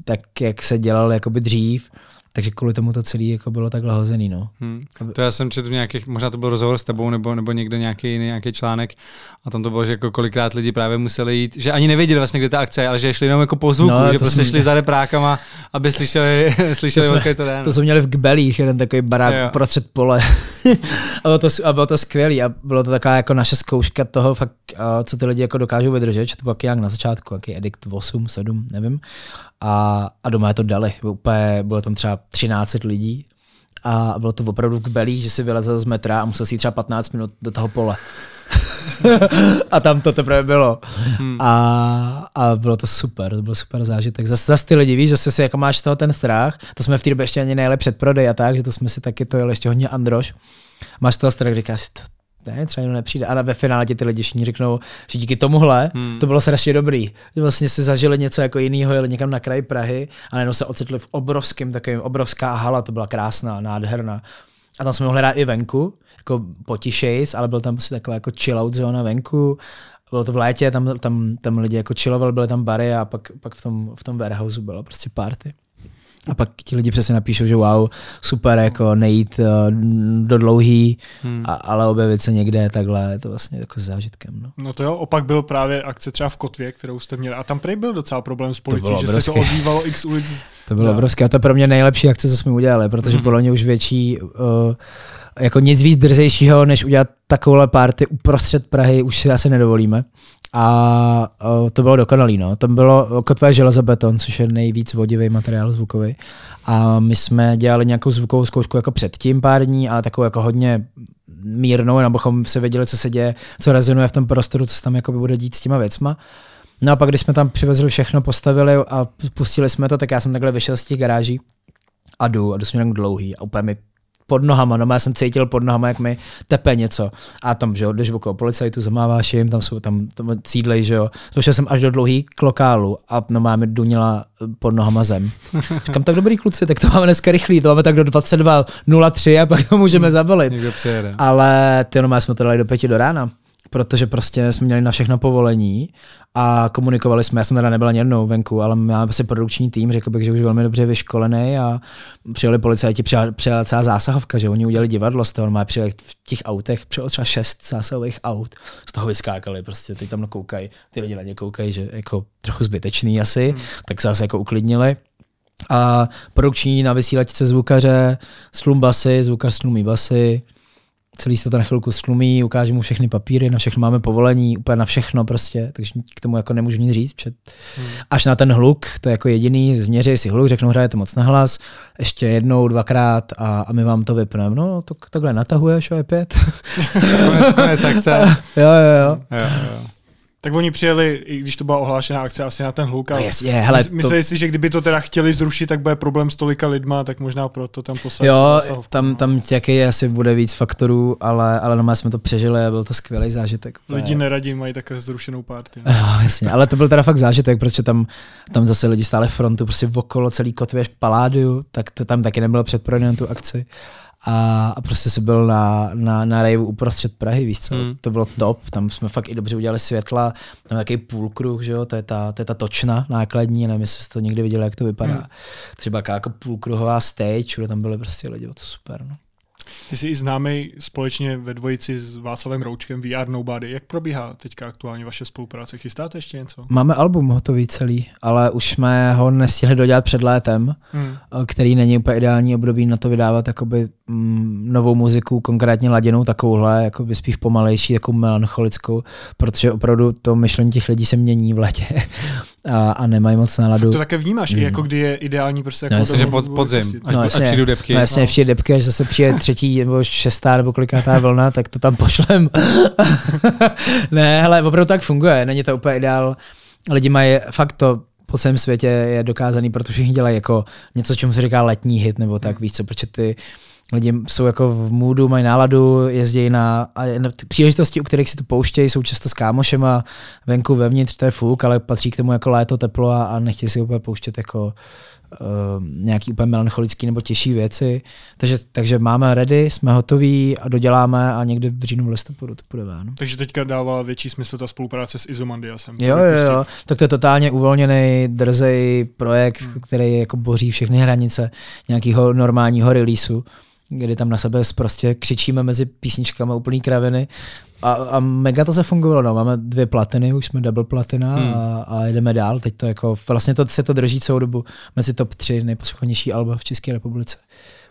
tak jak se dělal jakoby dřív takže kvůli tomu to celé jako bylo takhle hozený. No. Hmm. To já jsem četl nějakých, možná to byl rozhovor s tebou nebo, nebo někde nějaký nějaký článek a tam to bylo, že jako kolikrát lidi právě museli jít, že ani nevěděli vlastně, kde ta akce je, ale že šli jenom jako po zvuku, no, že prostě jsme... šli za reprákama, aby slyšeli, slyšeli to, jsme, to, to jsme měli v Gbelích, jeden takový barák jo. prostřed pole. a, bylo to, a bylo to skvělé a bylo to taková jako naše zkouška toho, fakt, co ty lidi jako dokážou vydržet, že to bylo jak na začátku, jaký edikt 8, 7, nevím a, a doma je to dali. Úplně, bylo tam třeba 13 lidí a bylo to opravdu k belí, že si vylezl z metra a musel si jít třeba 15 minut do toho pole. a tam to teprve bylo. Hmm. A, a bylo to super, to byl super zážitek. Zase, zase ty lidi, víš, zase si jako máš toho ten strach, to jsme v té době ještě ani nejeli předprodej a tak, že to jsme si taky to jeli ještě hodně androš. Máš toho strach, říkáš, to, ne, třeba jenom nepřijde. A ve finále ti ty lidi všichni řeknou, že díky tomuhle hmm. to bylo strašně dobrý. Že vlastně si zažili něco jako jiného, jeli někam na kraji Prahy a najednou se ocitli v obrovském, takovým obrovská hala, to byla krásná, nádherná. A tam jsme mohli hrát i venku, jako potišejs, ale byl tam prostě taková jako chill out zóna venku. Bylo to v létě, tam, tam, tam lidi jako chillovali, byly tam bary a pak, pak v tom, v tom warehouse bylo prostě party. A pak ti lidi přesně napíšou, že wow, super, jako nejít uh, do dlouhý, hmm. a, ale objevit se někde takhle, je to vlastně jako s zážitkem. No. no to jo, opak byl právě akce třeba v Kotvě, kterou jste měli. A tam prej byl docela problém s policií, že se to ozývalo x ulic. To bylo obrovské. A to je pro mě nejlepší akce, co jsme udělali, protože hmm. podle mě už větší uh, jako nic víc drzejšího, než udělat takovouhle party uprostřed Prahy, už si asi nedovolíme. A o, to bylo dokonalý, no. Tam bylo kotvé železobeton, což je nejvíc vodivý materiál zvukový. A my jsme dělali nějakou zvukovou zkoušku jako předtím pár dní, ale takovou jako hodně mírnou, abychom se věděli, co se děje, co rezonuje v tom prostoru, co se tam jako bude dít s těma věcma. No a pak, když jsme tam přivezli všechno, postavili a pustili jsme to, tak já jsem takhle vyšel z těch garáží a jdu a jdu směrem dlouhý a úplně mi pod nohama, no já jsem cítil pod nohama, jak mi tepe něco. A tam, že jo, jdeš okolo policajtu, zamáváš jim, tam jsou tam, tam cídlej, že jo. Došel jsem až do dlouhý klokálu a no máme dunila pod nohama zem. Říkám, tak dobrý kluci, tak to máme dneska rychlý, to máme tak do 22.03 a pak to můžeme zabalit. Někdo přijede. Ale ty no, jsme to dali do pěti do rána protože prostě jsme měli na všechno povolení a komunikovali jsme, já jsem teda nebyla ani jednou venku, ale máme asi produkční tým, řekl bych, že už velmi dobře vyškolený a přijeli policajti, přijela, přijela celá zásahovka, že oni udělali divadlo z toho, má přijeli v těch autech, přijelo třeba šest zásahových aut, z toho vyskákali, prostě teď tam koukají, ty lidi na ně koukají, že jako trochu zbytečný asi, hmm. tak se zase jako uklidnili. A produkční na vysílačce zvukaře, slum basy, zvukař slumí basy, celý se to na chvilku slumí, ukážu mu všechny papíry, na všechno máme povolení, úplně na všechno prostě, takže k tomu jako nemůžu nic říct. Před... Hmm. Až na ten hluk, to je jako jediný, změří si hluk, řeknou, hrajete moc na hlas, ještě jednou, dvakrát a, a my vám to vypneme. No, to, takhle natahuješ a je pět. konec, konec akce. jo, jo, jo. jo, jo. Tak oni přijeli, i když to byla ohlášená akce, asi na ten hluk. No jasně, hele, mysleli to... si, že kdyby to teda chtěli zrušit, tak bude problém s tolika lidma, tak možná proto tam posadit. Jo, tam, tam jaký asi bude víc faktorů, ale, ale no, jsme to přežili a byl to skvělý zážitek. Lidi neradí, mají také zrušenou party. No, jasně, ale to byl teda fakt zážitek, protože tam, tam zase lidi stále frontu, prostě okolo celý kotvě paládiu, tak to tam taky nebylo předprodané tu akci a, a prostě si byl na, na, na rejvu uprostřed Prahy, víš co, hmm. to bylo top, tam jsme fakt i dobře udělali světla, tam takový půlkruh, že jo, to je ta, to je ta točna nákladní, nevím, jestli jste to někdy viděli, jak to vypadá. Takže byla jako půlkruhová stage, kde tam byly prostě lidi, bylo to super, no. Ty jsi i známý společně ve dvojici s Václavem Roučkem VR Nobody. Jak probíhá teďka aktuálně vaše spolupráce? Chystáte ještě něco? Máme album hotový celý, ale už jsme ho nestihli dodělat před létem, hmm. který není úplně ideální období na to vydávat jakoby, mm, novou muziku, konkrétně laděnou takovouhle, jakoby spíš pomalejší, jako melancholickou, protože opravdu to myšlení těch lidí se mění v letě a, a nemají moc náladu. To také vnímáš, mm. i jako kdy je ideální prostě jako no, jasně, že pod, podzim, až, no, jasně, až přijdu depky. No jasně, no. přijde depky, až zase přijde třetí nebo šestá nebo kolikátá vlna, tak to tam pošlem. ne, hele, opravdu tak funguje, není to úplně ideál. Lidi mají fakt to po celém světě je dokázaný, protože všichni dělají jako něco, čemu se říká letní hit, nebo tak, mm. víš co, protože ty lidi jsou jako v můdu, mají náladu, jezdí na, a na příležitosti, u kterých si to pouštějí, jsou často s kámošema venku vevnitř, to je fuk, ale patří k tomu jako léto, teplo a, a nechtějí si úplně pouštět jako Uh, nějaký úplně melancholický nebo těžší věci. Takže, takže máme ready, jsme hotoví a doděláme a někdy v říjnu v listopadu to bude ven. Takže teďka dává větší smysl ta spolupráce s Izomandiasem. Jo, jo, jo, tak to je totálně uvolněný, drzej projekt, hmm. který jako boří všechny hranice nějakého normálního releaseu kdy tam na sebe prostě křičíme mezi písničkami úplný kraviny a, a mega to se fungovalo, no. máme dvě platiny, už jsme double platina hmm. a, a jdeme dál, teď to jako, vlastně to se to drží celou dobu mezi top 3 nejposlouchanější alba v České republice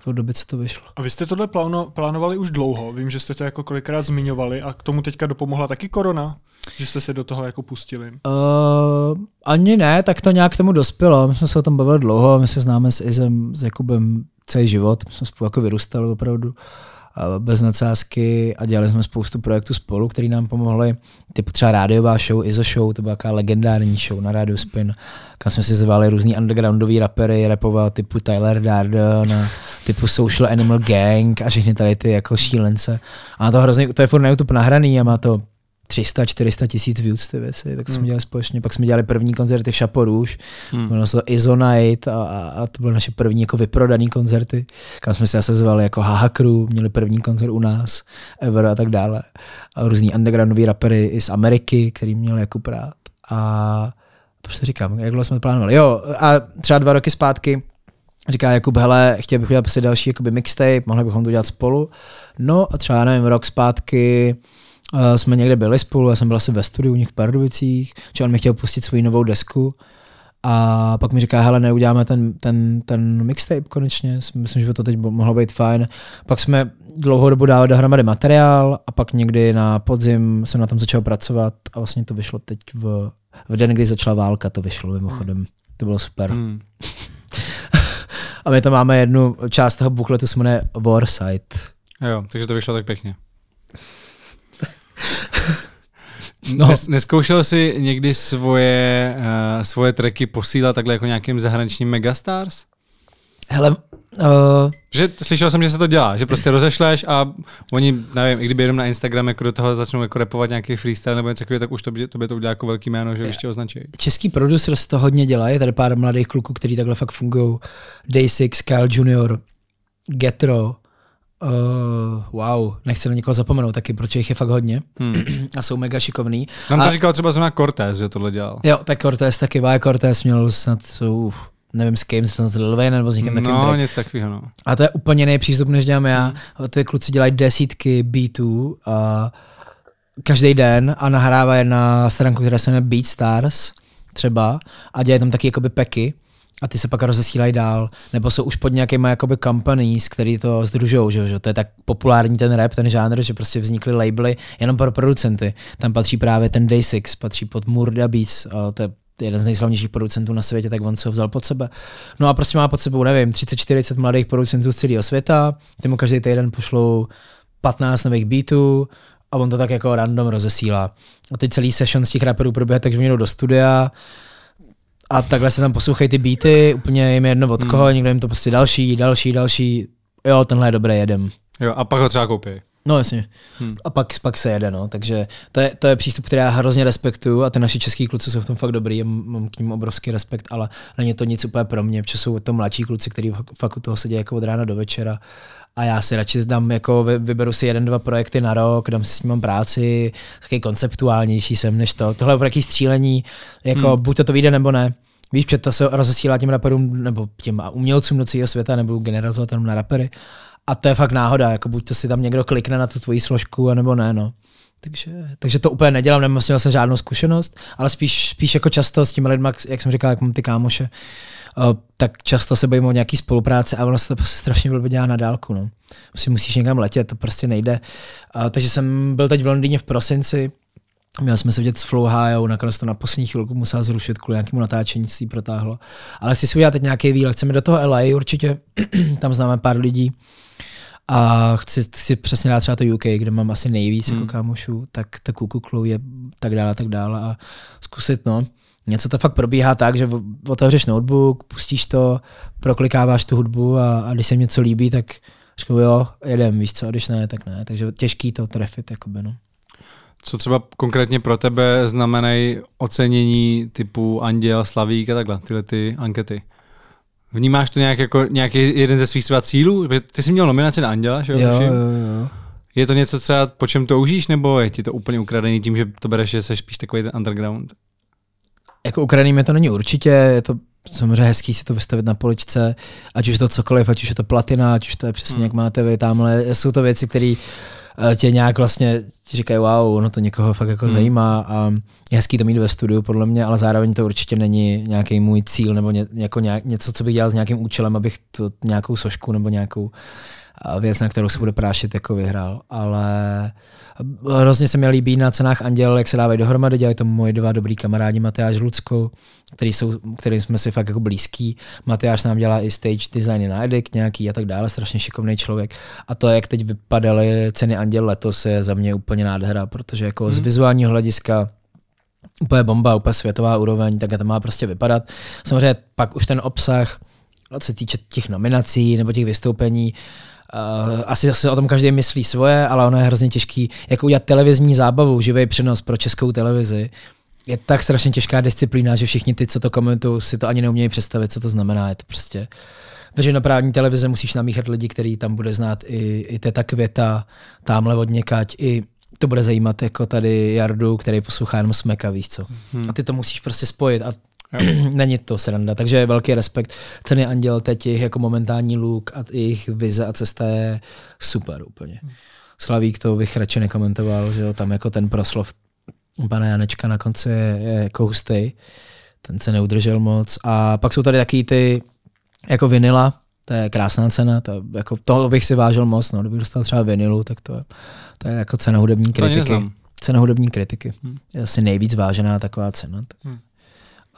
v době, co to vyšlo. A vy jste tohle pláno, plánovali už dlouho, vím, že jste to jako kolikrát zmiňovali a k tomu teďka dopomohla taky korona, že jste se do toho jako pustili. Uh, ani ne, tak to nějak k tomu dospělo, my jsme se o tom bavili dlouho, my se známe s Izem, s Jakubem celý život, jsme spolu jako vyrůstali opravdu bez nadsázky a dělali jsme spoustu projektů spolu, který nám pomohli, typu třeba rádiová show, Izo Show, to byla taková legendární show na Radio Spin, kam jsme si zvali různý undergroundový rapery, repoval typu Tyler Darden, typu Social Animal Gang a všechny tady ty jako šílence. A to hrozně, to je furt na YouTube nahraný a má to 300-400 tisíc views ty věci, tak to hmm. jsme dělali společně. Pak jsme dělali první koncerty v Rouge, hmm. bylo se to Izonite a, a, a, to byly naše první jako vyprodaný koncerty, kam jsme se zase zvali jako Haha Crew, měli první koncert u nás, Ever a tak dále. A různý undergroundový rapery i z Ameriky, který měli jako prát. A proč se říkám, jak dlouho jsme to plánovali? Jo, a třeba dva roky zpátky říká Jakub, hele, chtěl bych udělat si další jakoby mixtape, mohli bychom to dělat spolu. No a třeba, nevím, rok zpátky Uh, jsme někde byli spolu, já jsem byl asi ve studiu u nich v Pardubicích, že on mi chtěl pustit svoji novou desku a pak mi říká, hele, neuděláme ten, ten, ten mixtape konečně, myslím, že by to teď mohlo být fajn. Pak jsme dlouhou dobu dávali dohromady materiál a pak někdy na podzim jsem na tom začal pracovat a vlastně to vyšlo teď v, v den, kdy začala válka, to vyšlo mimochodem. Hmm. To bylo super. Hmm. a my tam máme jednu část toho bukletu, se jmenuje Warside. Jo, takže to vyšlo tak pěkně. No. Nes, neskoušel jsi někdy svoje, uh, svoje tracky posílat takhle jako nějakým zahraničním megastars? Hele, Uh, že slyšel jsem, že se to dělá, že prostě rozešleš a oni, nevím, i kdyby jenom na Instagram jako do toho začnou jako repovat nějaký freestyle nebo něco takového, tak už to, by, to by to udělá jako velký jméno, že ještě označí. Český producer to hodně dělá, je tady pár mladých kluků, kteří takhle fakt fungují. Day6, Kyle Junior, Getro, Uh, wow, nechci na někoho zapomenout taky, protože jich je fakt hodně hmm. a jsou mega šikovný. Nám to a, říkal třeba zrovna Cortez, že tohle dělal. Jo, tak Cortez taky, Vaje Cortez měl snad, uf, nevím s kým, snad s Lil Wayne nebo s někým no, takým. No, něco takového, no. A to je úplně jiný přístup, než dělám já. Hmm. Ty kluci dělají desítky beatů a každý den a nahrávají na stránku, která se jmenuje BeatStars třeba a dělají tam taky jakoby peky a ty se pak rozesílají dál, nebo jsou už pod nějakýma jakoby companies, který to združují, že, že to je tak populární ten rap, ten žánr, že prostě vznikly labely jenom pro producenty. Tam patří právě ten Day6, patří pod Murda Beats, to je jeden z nejslavnějších producentů na světě, tak on se ho vzal pod sebe. No a prostě má pod sebou, nevím, 30-40 mladých producentů z celého světa, ty mu každý týden pošlou 15 nových beatů a on to tak jako random rozesílá. A teď celý session z těch raperů proběhne, takže jdou do studia, a takhle se tam poslouchají ty beaty, úplně jim jedno od koho, hmm. někdo jim to prostě další, další, další, jo, tenhle je dobrý, jedem. Jo, a pak ho třeba koupí. No jasně. Hmm. A pak, pak se jede, no. Takže to je, to je přístup, který já hrozně respektuju a ty naši český kluci jsou v tom fakt dobrý, mám k ním obrovský respekt, ale není to nic úplně pro mě, protože jsou to mladší kluci, kteří fakt u toho sedí jako od rána do večera a já si radši zdám, jako vyberu si jeden, dva projekty na rok, dám si s ním práci, taky konceptuálnější jsem než to. Tohle je jaký střílení, jako hmm. buď to to vyjde nebo ne. Víš, že to se rozesílá těm raperům nebo těm umělcům do celého světa, nebudu generalizovat jenom na rapery. A to je fakt náhoda, jako buď to si tam někdo klikne na tu tvoji složku, nebo ne, no. Takže, takže to úplně nedělám, neměl jsem žádnou zkušenost, ale spíš, spíš jako často s těmi lidmi, jak jsem říkal, jak mám ty kámoše, tak často se bojím o nějaký spolupráce a ono se to prostě strašně blbě dělá na dálku. No. Prostě musíš někam letět, to prostě nejde. takže jsem byl teď v Londýně v prosinci, Měli jsme se vidět s Flow High, nakonec to na poslední chvilku musel zrušit kvůli nějakému natáčení, si protáhlo. Ale chci si udělat teď nějaký výlet. Chceme do toho LA určitě, tam známe pár lidí. A chci, chci přesně dát třeba to UK, kde mám asi nejvíc jako hmm. jako kámošů, tak ta Kukuklu je tak dále, tak dále a zkusit, no. Něco to fakt probíhá tak, že otevřeš notebook, pustíš to, proklikáváš tu hudbu a, a když se mi něco líbí, tak řeknu jo, jedem, víš co, a když ne, tak ne. Takže těžký to trefit, jakoby, no. Co třeba konkrétně pro tebe znamenají ocenění typu Anděl, Slavík a takhle, tyhle ty ankety? Vnímáš to nějak jako nějaký jeden ze svých třeba cílů? Ty jsi měl nominaci na Anděla, že jo? Jo, jo, jo. Je to něco třeba, po čem toužíš, nebo je ti to úplně ukradený tím, že to bereš, že jsi spíš takový ten underground? Jako ukradený mi to není určitě, je to samozřejmě hezký si to vystavit na poličce, ať už to cokoliv, ať už je to platina, ať už to je přesně hmm. jak máte vy tamhle, jsou to věci, které tě nějak vlastně ti říkají, wow, no to někoho fakt jako hmm. zajímá a je hezký to mít ve studiu podle mě, ale zároveň to určitě není nějaký můj cíl nebo ně, jako nějak, něco, co bych dělal s nějakým účelem, abych to nějakou sošku nebo nějakou věc, na kterou se bude prášit, jako vyhrál. Ale hrozně se mi líbí na cenách Anděl, jak se dávají dohromady, dělají to moji dva dobrý kamarádi Matyáš Lucko, který, jsou, který jsme si fakt jako blízký. Matyáš nám dělá i stage designy na Edict nějaký a tak dále, strašně šikovný člověk. A to, jak teď vypadaly ceny Anděl letos, je za mě úplně nádhera, protože jako hmm. z vizuálního hlediska úplně bomba, úplně světová úroveň, tak to má prostě vypadat. Samozřejmě pak už ten obsah, co se týče těch nominací nebo těch vystoupení, Uh, asi se o tom každý myslí svoje, ale ono je hrozně těžký, jako udělat televizní zábavu, živý přenos pro českou televizi. Je tak strašně těžká disciplína, že všichni ty, co to komentují, si to ani neumějí představit, co to znamená. Je to prostě veřejnoprávní televize musíš namíchat lidi, který tam bude znát i, i Teta Květa, tamhle od někať, i to bude zajímat jako tady Jardu, který poslouchá jenom smeka, víš co. Hmm. A ty to musíš prostě spojit a Není to sranda, takže velký respekt. Ceny Anděl teď jejich jako momentální look a jejich vize a cesta je super úplně. Slavík to bych radši nekomentoval, že jo, tam jako ten proslov pana Janečka na konci je, je jako hustý. Ten se neudržel moc. A pak jsou tady taky ty jako vinila, to je krásná cena, to, jako, toho bych si vážil moc, no, kdybych dostal třeba vinilu, tak to, to je jako cena hudební kritiky. Cena hudební kritiky. Hmm. Je asi nejvíc vážená taková cena. Hmm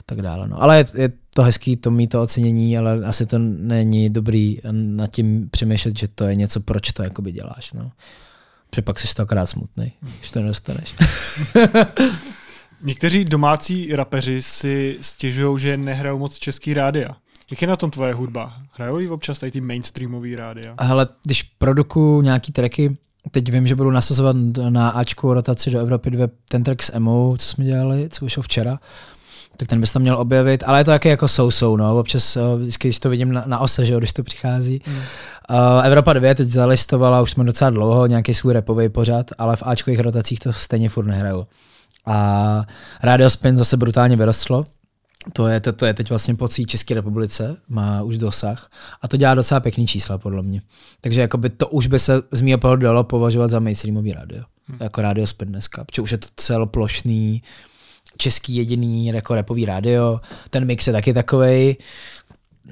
tak dále. No. Ale je, je to hezký to mít to ocenění, ale asi to není dobrý nad tím přemýšlet, že to je něco, proč to jakoby děláš. No. Protože pak jsi stokrát smutný, když to nedostaneš. Někteří domácí rapeři si stěžují, že nehrajou moc český rádia. Jak je na tom tvoje hudba? Hrajou ji občas tady ty mainstreamové rádia? Hele, když produkuju nějaký tracky, teď vím, že budu nasazovat na Ačku rotaci do Evropy 2 ten track s Emo, co jsme dělali, co vyšel včera, tak ten bys tam měl objevit, ale je to taky jako sou no, občas, eh, vždycky, když to vidím na, na ose, že jo, když to přichází. Mm. Uh, Evropa 2 teď zalistovala, už jsme docela dlouho, nějaký svůj repový pořad, ale v Ačkových rotacích to stejně furt nehraju. A Radio Spin zase brutálně vyrostlo, to je, to, to je teď vlastně po celé České republice, má už dosah a to dělá docela pěkný čísla podle mě. Takže jakoby to už by se z mého pohledu dalo považovat za mainstreamový rádio. Hmm. Jako rádio Spin dneska, protože už je to celoplošný, český jediný jako repový rádio. Ten mix je taky takový.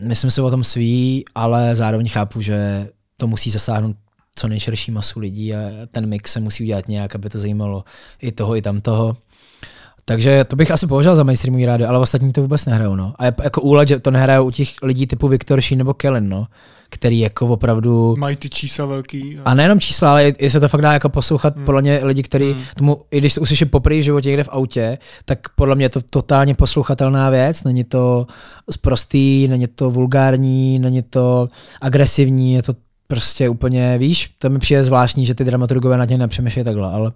Myslím si o tom svý, ale zároveň chápu, že to musí zasáhnout co nejširší masu lidí a ten mix se musí udělat nějak, aby to zajímalo i toho, i tamtoho. Takže to bych asi považoval za mainstreamový rádio, ale ostatní to vůbec nehrajou. No. A jako úlet, že to nehrajou u těch lidí typu Viktor nebo Kellen, no, který jako opravdu... Mají ty čísla velký. A, a nejenom čísla, ale i se to fakt dá jako poslouchat hmm. podle mě lidi, kteří hmm. tomu, i když to uslyší poprvé v životě někde v autě, tak podle mě je to totálně poslouchatelná věc, není to sprostý, není to vulgární, není to agresivní, je to prostě úplně, víš, to mi přijde zvláštní, že ty dramaturgové na tě nepřemýšlejí takhle, ale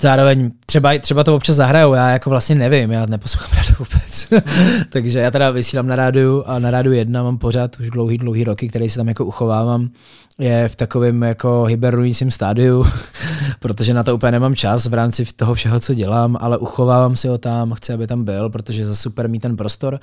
Zároveň třeba, třeba to občas zahrajou, já jako vlastně nevím, já neposlouchám rádu vůbec. Takže já teda vysílám na rádiu a na rádiu jedna mám pořád už dlouhý, dlouhý roky, který si tam jako uchovávám. Je v takovém jako hibernujícím stádiu, protože na to úplně nemám čas v rámci toho všeho, co dělám, ale uchovávám si ho tam, chci, aby tam byl, protože za super mít ten prostor.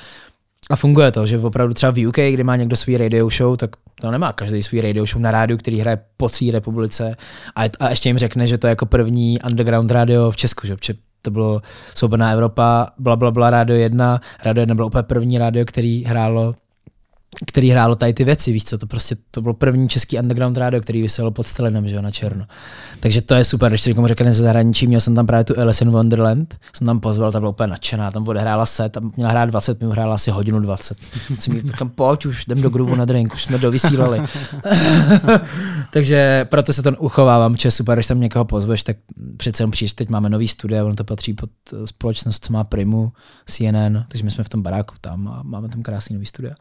A funguje to, že opravdu třeba v UK, kdy má někdo svý radio show, tak to nemá každý svý radio show na rádiu, který hraje po celé republice a, a ještě jim řekne, že to je jako první underground radio v Česku, že to bylo Svobodná Evropa, bla, bla, bla, Radio 1. Radio 1 bylo úplně první rádio, který hrálo který hrálo tady ty věci, víš co, to prostě to bylo první český underground rádio, který vyselo pod Stelinem, že jo, na černo. Takže to je super, když někomu řekne ze zahraničí, měl jsem tam právě tu Alice in Wonderland, jsem tam pozval, ta byla úplně nadšená, tam odehrála set, tam měla hrát 20 minut, hrála asi hodinu 20. Jsem mi říkal, pojď už, jdem do gruvu na drink, už jsme dovysílali. Takže proto se to uchovávám, že super, když tam někoho pozveš, tak přece jenom přijdeš, teď máme nový studio, ono to patří pod společnost, co má Primu, CNN, takže my jsme v tom baráku tam a máme tam krásný nový studio.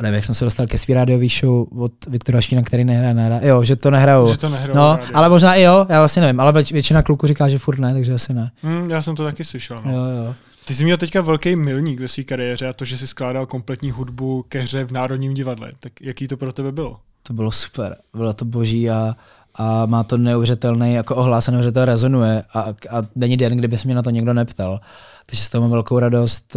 A nevím, jak jsem se dostal ke svý rádiový show od Viktora Šína, který nehraje na rádio. Jo, že to nehrajou. Že to nehrajou no, ale možná i jo, já vlastně nevím, ale většina kluků říká, že furt ne, takže asi ne. Mm, já jsem to taky slyšel. No. Jo, jo. Ty jsi měl teďka velký milník ve své kariéře a to, že jsi skládal kompletní hudbu ke hře v Národním divadle. Tak jaký to pro tebe bylo? To bylo super. Bylo to boží a, a má to neuvěřitelný jako ohlas a neuvěřitelně rezonuje a, a není den, kdyby se mě na to někdo neptal takže z toho mám velkou radost.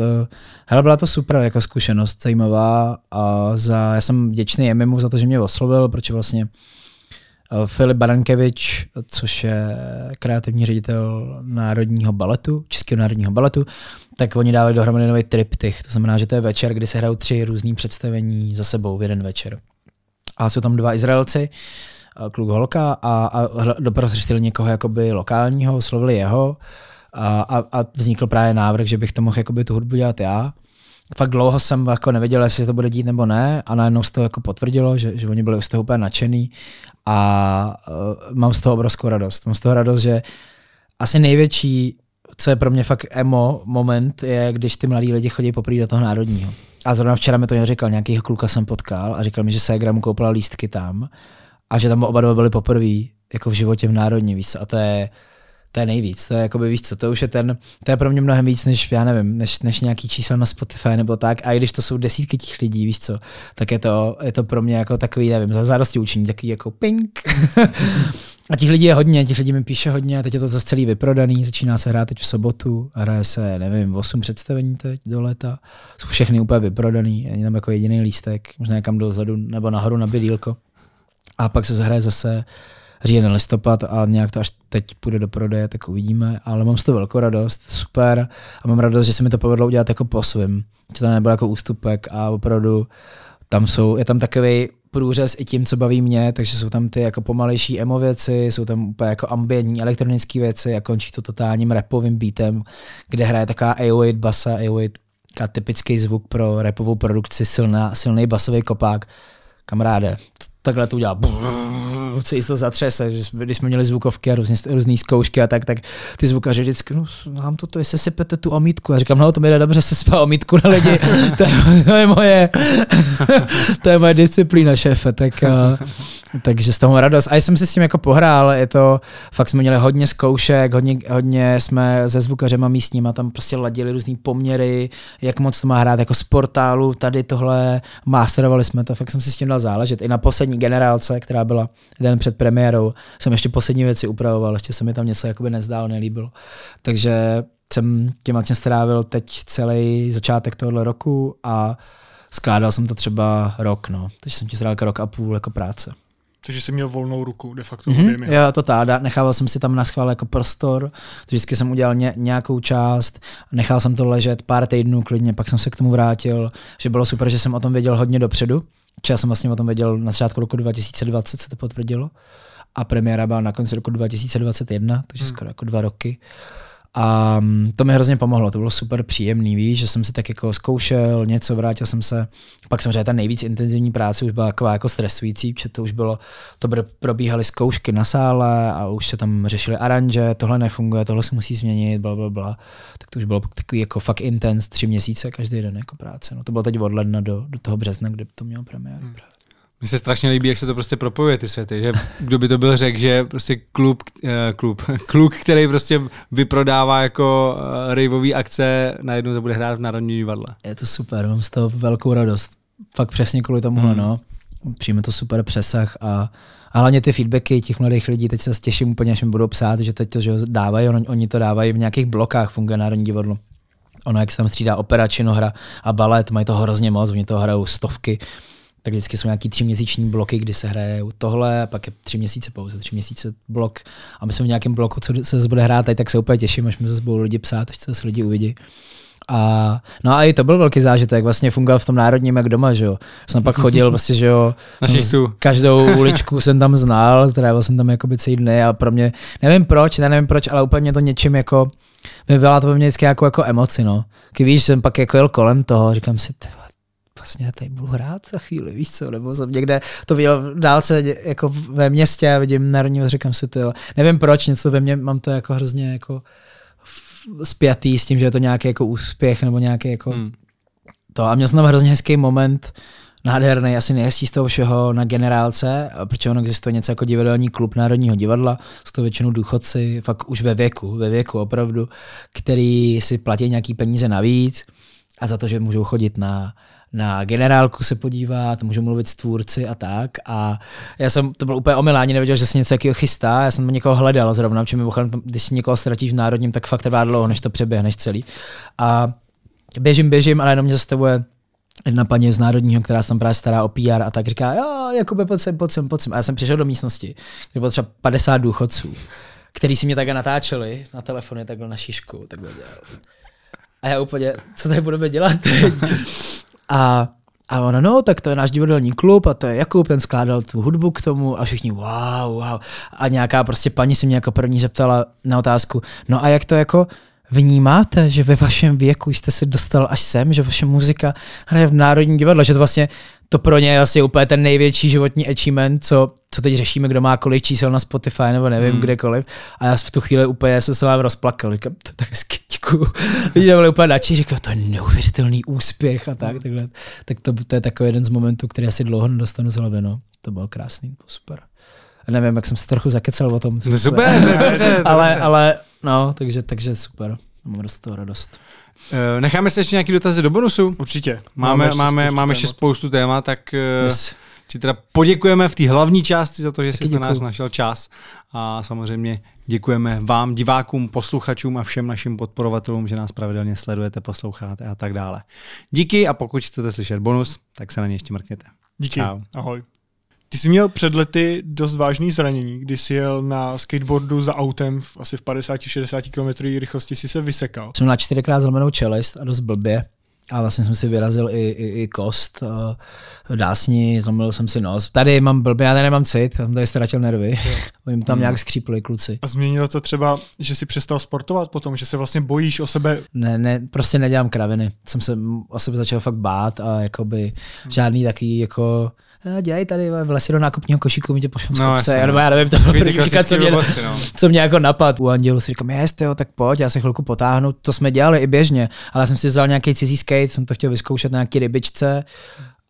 Hele, byla to super jako zkušenost, zajímavá a za, já jsem vděčný Emimu za to, že mě oslovil, protože vlastně eh, Filip Barankevič, což je kreativní ředitel Národního baletu, Českého národního baletu, tak oni dávali dohromady nový triptych. To znamená, že to je večer, kdy se hrajou tři různý představení za sebou v jeden večer. A jsou tam dva Izraelci, kluk holka a, a doprostřed někoho jakoby lokálního, oslovili jeho a, a, a vznikl právě návrh, že bych to mohl jakoby tu hudbu dělat já. Fakt dlouho jsem jako nevěděl, jestli to bude dít nebo ne a najednou se to jako potvrdilo, že, že oni byli z toho úplně nadšený a uh, mám z toho obrovskou radost. Mám z toho radost, že asi největší, co je pro mě fakt emo moment, je, když ty mladí lidi chodí poprvé do toho národního. A zrovna včera mi to neříkal, nějakýho kluka jsem potkal a říkal mi, že Segra mu koupila lístky tam a že tam oba dva byli poprvé jako v životě v národní, víc. A to je, to je nejvíc, to je jakoby víc co, to už je ten, to je pro mě mnohem víc než, já nevím, než, než nějaký čísla na Spotify nebo tak, a i když to jsou desítky těch lidí, víš co, tak je to, je to pro mě jako takový, nevím, za zárosti učení, takový jako pink. a těch lidí je hodně, těch lidí mi píše hodně, a teď je to zase celý vyprodaný, začíná se hrát teď v sobotu, hraje se, nevím, 8 představení teď do léta, jsou všechny úplně vyprodaný, není tam jako jediný lístek, možná někam dozadu nebo nahoru na bydílko. A pak se zahraje zase říjen, listopad a nějak to až teď půjde do prodeje, tak uvidíme, ale mám z toho velkou radost, super. A mám radost, že se mi to povedlo udělat jako po svým, že to nebylo jako ústupek a opravdu tam jsou, je tam takový průřez i tím, co baví mě, takže jsou tam ty jako pomalejší emo věci, jsou tam úplně jako ambientní elektronické věci a končí to totálním rapovým beatem, kde hraje taková 808 basa, 808 typický zvuk pro rapovou produkci, silná, silný basový kopák. Kamaráde, takhle to co to zatřese, že jsme, když jsme měli zvukovky a různé zkoušky a tak, tak ty zvukaři vždycky, no nám toto, jestli si pete tu omítku. A říkám, no to mi jde dobře se spá omítku na lidi, to je, to je moje, to je moje disciplína, šéfe, tak, a, takže z toho radost. A jsem si s tím jako pohrál, je to, fakt jsme měli hodně zkoušek, hodně, hodně jsme se zvukařema místníma tam prostě ladili různý poměry, jak moc to má hrát jako z portálu, tady tohle, masterovali jsme to, fakt jsem si s tím dal záležet. I na poslední generálce, která byla den před premiérou, jsem ještě poslední věci upravoval, ještě se mi tam něco jakoby nezdálo, nelíbilo. Takže jsem tím vlastně strávil teď celý začátek tohoto roku a skládal jsem to třeba rok, no. Takže jsem ti strávil rok a půl jako práce. Takže jsi měl volnou ruku de facto. Mm-hmm. Jo, to táda. Nechával jsem si tam na schvál jako prostor. Vždycky jsem udělal ně, nějakou část, nechal jsem to ležet pár týdnů klidně, pak jsem se k tomu vrátil. Že bylo super, že jsem o tom věděl hodně dopředu. Já jsem vlastně o tom věděl na začátku roku 2020, se to potvrdilo. A premiéra byla na konci roku 2021, takže hmm. skoro jako dva roky. A mm, to mi hrozně pomohlo, to bylo super příjemný, víš, že jsem si tak jako zkoušel něco, vrátil jsem se, pak samozřejmě ta nejvíc intenzivní práce už byla taková jako stresující, protože to už bylo, to probíhaly zkoušky na sále a už se tam řešily aranže, tohle nefunguje, tohle se musí změnit, bla, bla, bla. Tak to už bylo takový jako fakt intense, tři měsíce každý den jako práce. No to bylo teď od ledna do, do toho března, kdy to mělo premiéru. Hmm. Mně se strašně líbí, jak se to prostě propojuje ty světy, že kdo by to byl řekl, že prostě klub, uh, klub, kluk, který prostě vyprodává jako uh, raveový akce, najednou to bude hrát v Národní divadle. Je to super, mám z toho velkou radost. Fakt přesně kvůli tomuhle, hmm. no. Přijme to super přesah a, a hlavně ty feedbacky těch mladých lidí, teď se těším úplně, až mi budou psát, že teď to že dávají, on, oni to dávají v nějakých blokách, funguje Národní divadlo. Ono, jak se tam střídá opera, činohra a balet, mají to hrozně moc, oni to hrajou stovky tak vždycky jsou nějaký tři měsíční bloky, kdy se hraje tohle, a pak je tři měsíce pauze, tři měsíce blok. A my jsme v nějakém bloku, co se zase bude hrát, tak se úplně těším, až mi zase budou lidi psát, až se zase lidi uvidí. A, no a i to byl velký zážitek, vlastně fungoval v tom národním jak doma, že jo. Jsem pak chodil vlastně, že jo, každou uličku jsem tam znal, strávil jsem tam jakoby celý dny a pro mě, nevím proč, ne, nevím proč, ale úplně to něčím jako, vyvolá to ve mně vždycky jako, jako emoci, no. Když víš, jsem pak jako jel kolem toho, říkám si, vlastně tady budu hrát za chvíli, víš co, nebo jsem někde to viděl v dálce jako ve městě a vidím národního, říkám si to, nevím proč, něco ve mně, mám to jako hrozně jako spjatý s tím, že je to nějaký jako úspěch nebo nějaký jako hmm. to a měl jsem tam hrozně hezký moment, nádherný, asi nejhezčí z toho všeho na generálce, protože ono existuje něco jako divadelní klub Národního divadla, jsou to většinou důchodci, fakt už ve věku, ve věku opravdu, který si platí nějaký peníze navíc a za to, že můžou chodit na na generálku se podívat, můžu mluvit s tvůrci a tak. A já jsem, to byl úplně omylání, nevěděl, že se něco takového chystá. Já jsem někoho hledal zrovna, protože mimochodem, když někoho ztratíš v národním, tak fakt trvá dlouho, než to přeběhneš celý. A běžím, běžím, ale jenom mě zastavuje jedna paní z Národního, která se tam právě stará o PR a tak říká, jo, Jakube, pojď sem, pojď sem, pojď sem. A já jsem přišel do místnosti, kde bylo třeba 50 důchodců, který si mě takhle natáčeli na telefony takhle na šišku, takhle dělali. A já úplně, co tady budeme dělat teď? A, a ona, no, tak to je náš divadelní klub a to je Jakub, ten skládal tu hudbu k tomu a všichni, wow, wow. A nějaká prostě paní se mě jako první zeptala na otázku, no a jak to jako vnímáte, že ve vašem věku jste se dostal až sem, že vaše muzika hraje v Národním divadle, že to vlastně to pro ně je vlastně úplně ten největší životní achievement, co, co teď řešíme, kdo má kolik čísel na Spotify nebo nevím hmm. kdekoliv. A já v tu chvíli úplně jsem se vám rozplakal. Říkám, to tak hezky, děkuju. Lidi byli úplně nadší, říkal, to je neuvěřitelný úspěch a tak. Takhle. Tak to, to, je takový jeden z momentů, který asi dlouho nedostanu z hlavy. No. To bylo krásný, to super. A nevím, jak jsem se trochu zakecel o tom. No super, dobře, ale, ale, no, takže, takže super. Mám z toho radost. Uh, necháme se ještě nějaký dotazy do bonusu? Určitě. Máme, máme, máme, máme ještě spoustu témat, tak uh, yes. ti teda poděkujeme v té hlavní části za to, že jsi na nás našel čas a samozřejmě děkujeme vám, divákům, posluchačům a všem našim podporovatelům, že nás pravidelně sledujete, posloucháte a tak dále. Díky a pokud chcete slyšet bonus, tak se na ně ještě mrkněte. Díky. Čau. Ahoj. Ty jsi měl před lety dost vážný zranění, kdy jsi jel na skateboardu za autem v asi v 50-60 km rychlosti si se vysekal. Jsem na čtyřikrát zlomenou čelist a dost blbě. a vlastně jsem si vyrazil i, i, i kost v dásni, zlomil jsem si nos. Tady mám blbě, já tady nemám cit, tam tady ztratil nervy. Jim tam nějak skřípli kluci. A změnilo to třeba, že si přestal sportovat potom, že se vlastně bojíš o sebe? Ne, ne, prostě nedělám kraviny. Jsem se o sebe začal fakt bát a jakoby hmm. žádný taký jako dělej tady v lesi do nákupního košíku, mi tě pošlem no, kopce, já, já nevím, to příklad, co mě, no. co mě jako napad. U Andělu si říkám, jestli jo, tak pojď, já se chvilku potáhnu, to jsme dělali i běžně, ale já jsem si vzal nějaký cizí skate, jsem to chtěl vyzkoušet na nějaký rybičce,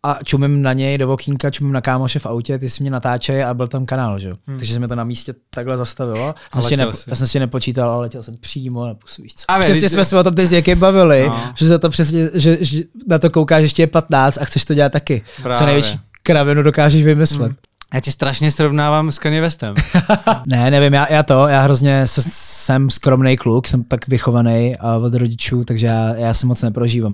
a čumím na něj do okýnka, čumím na kámoše v autě, ty si mě natáčej a byl tam kanál, že? Hmm. Takže se mi to na místě takhle zastavilo. Jsem si ne, já jsem si nepočítal, ale letěl jsem přímo na pusu, víš co? A přesně jsme se o tom teď s bavili, no. že, to přesně, že, že, na to koukáš ještě je 15 a chceš to dělat taky. Právě. Co největší kravinu dokážeš vymyslet. Hmm. Já tě strašně srovnávám s Kanye Westem. ne, nevím, já, já to, já hrozně jsem skromný kluk, jsem tak vychovaný od rodičů, takže já, já se moc neprožívám.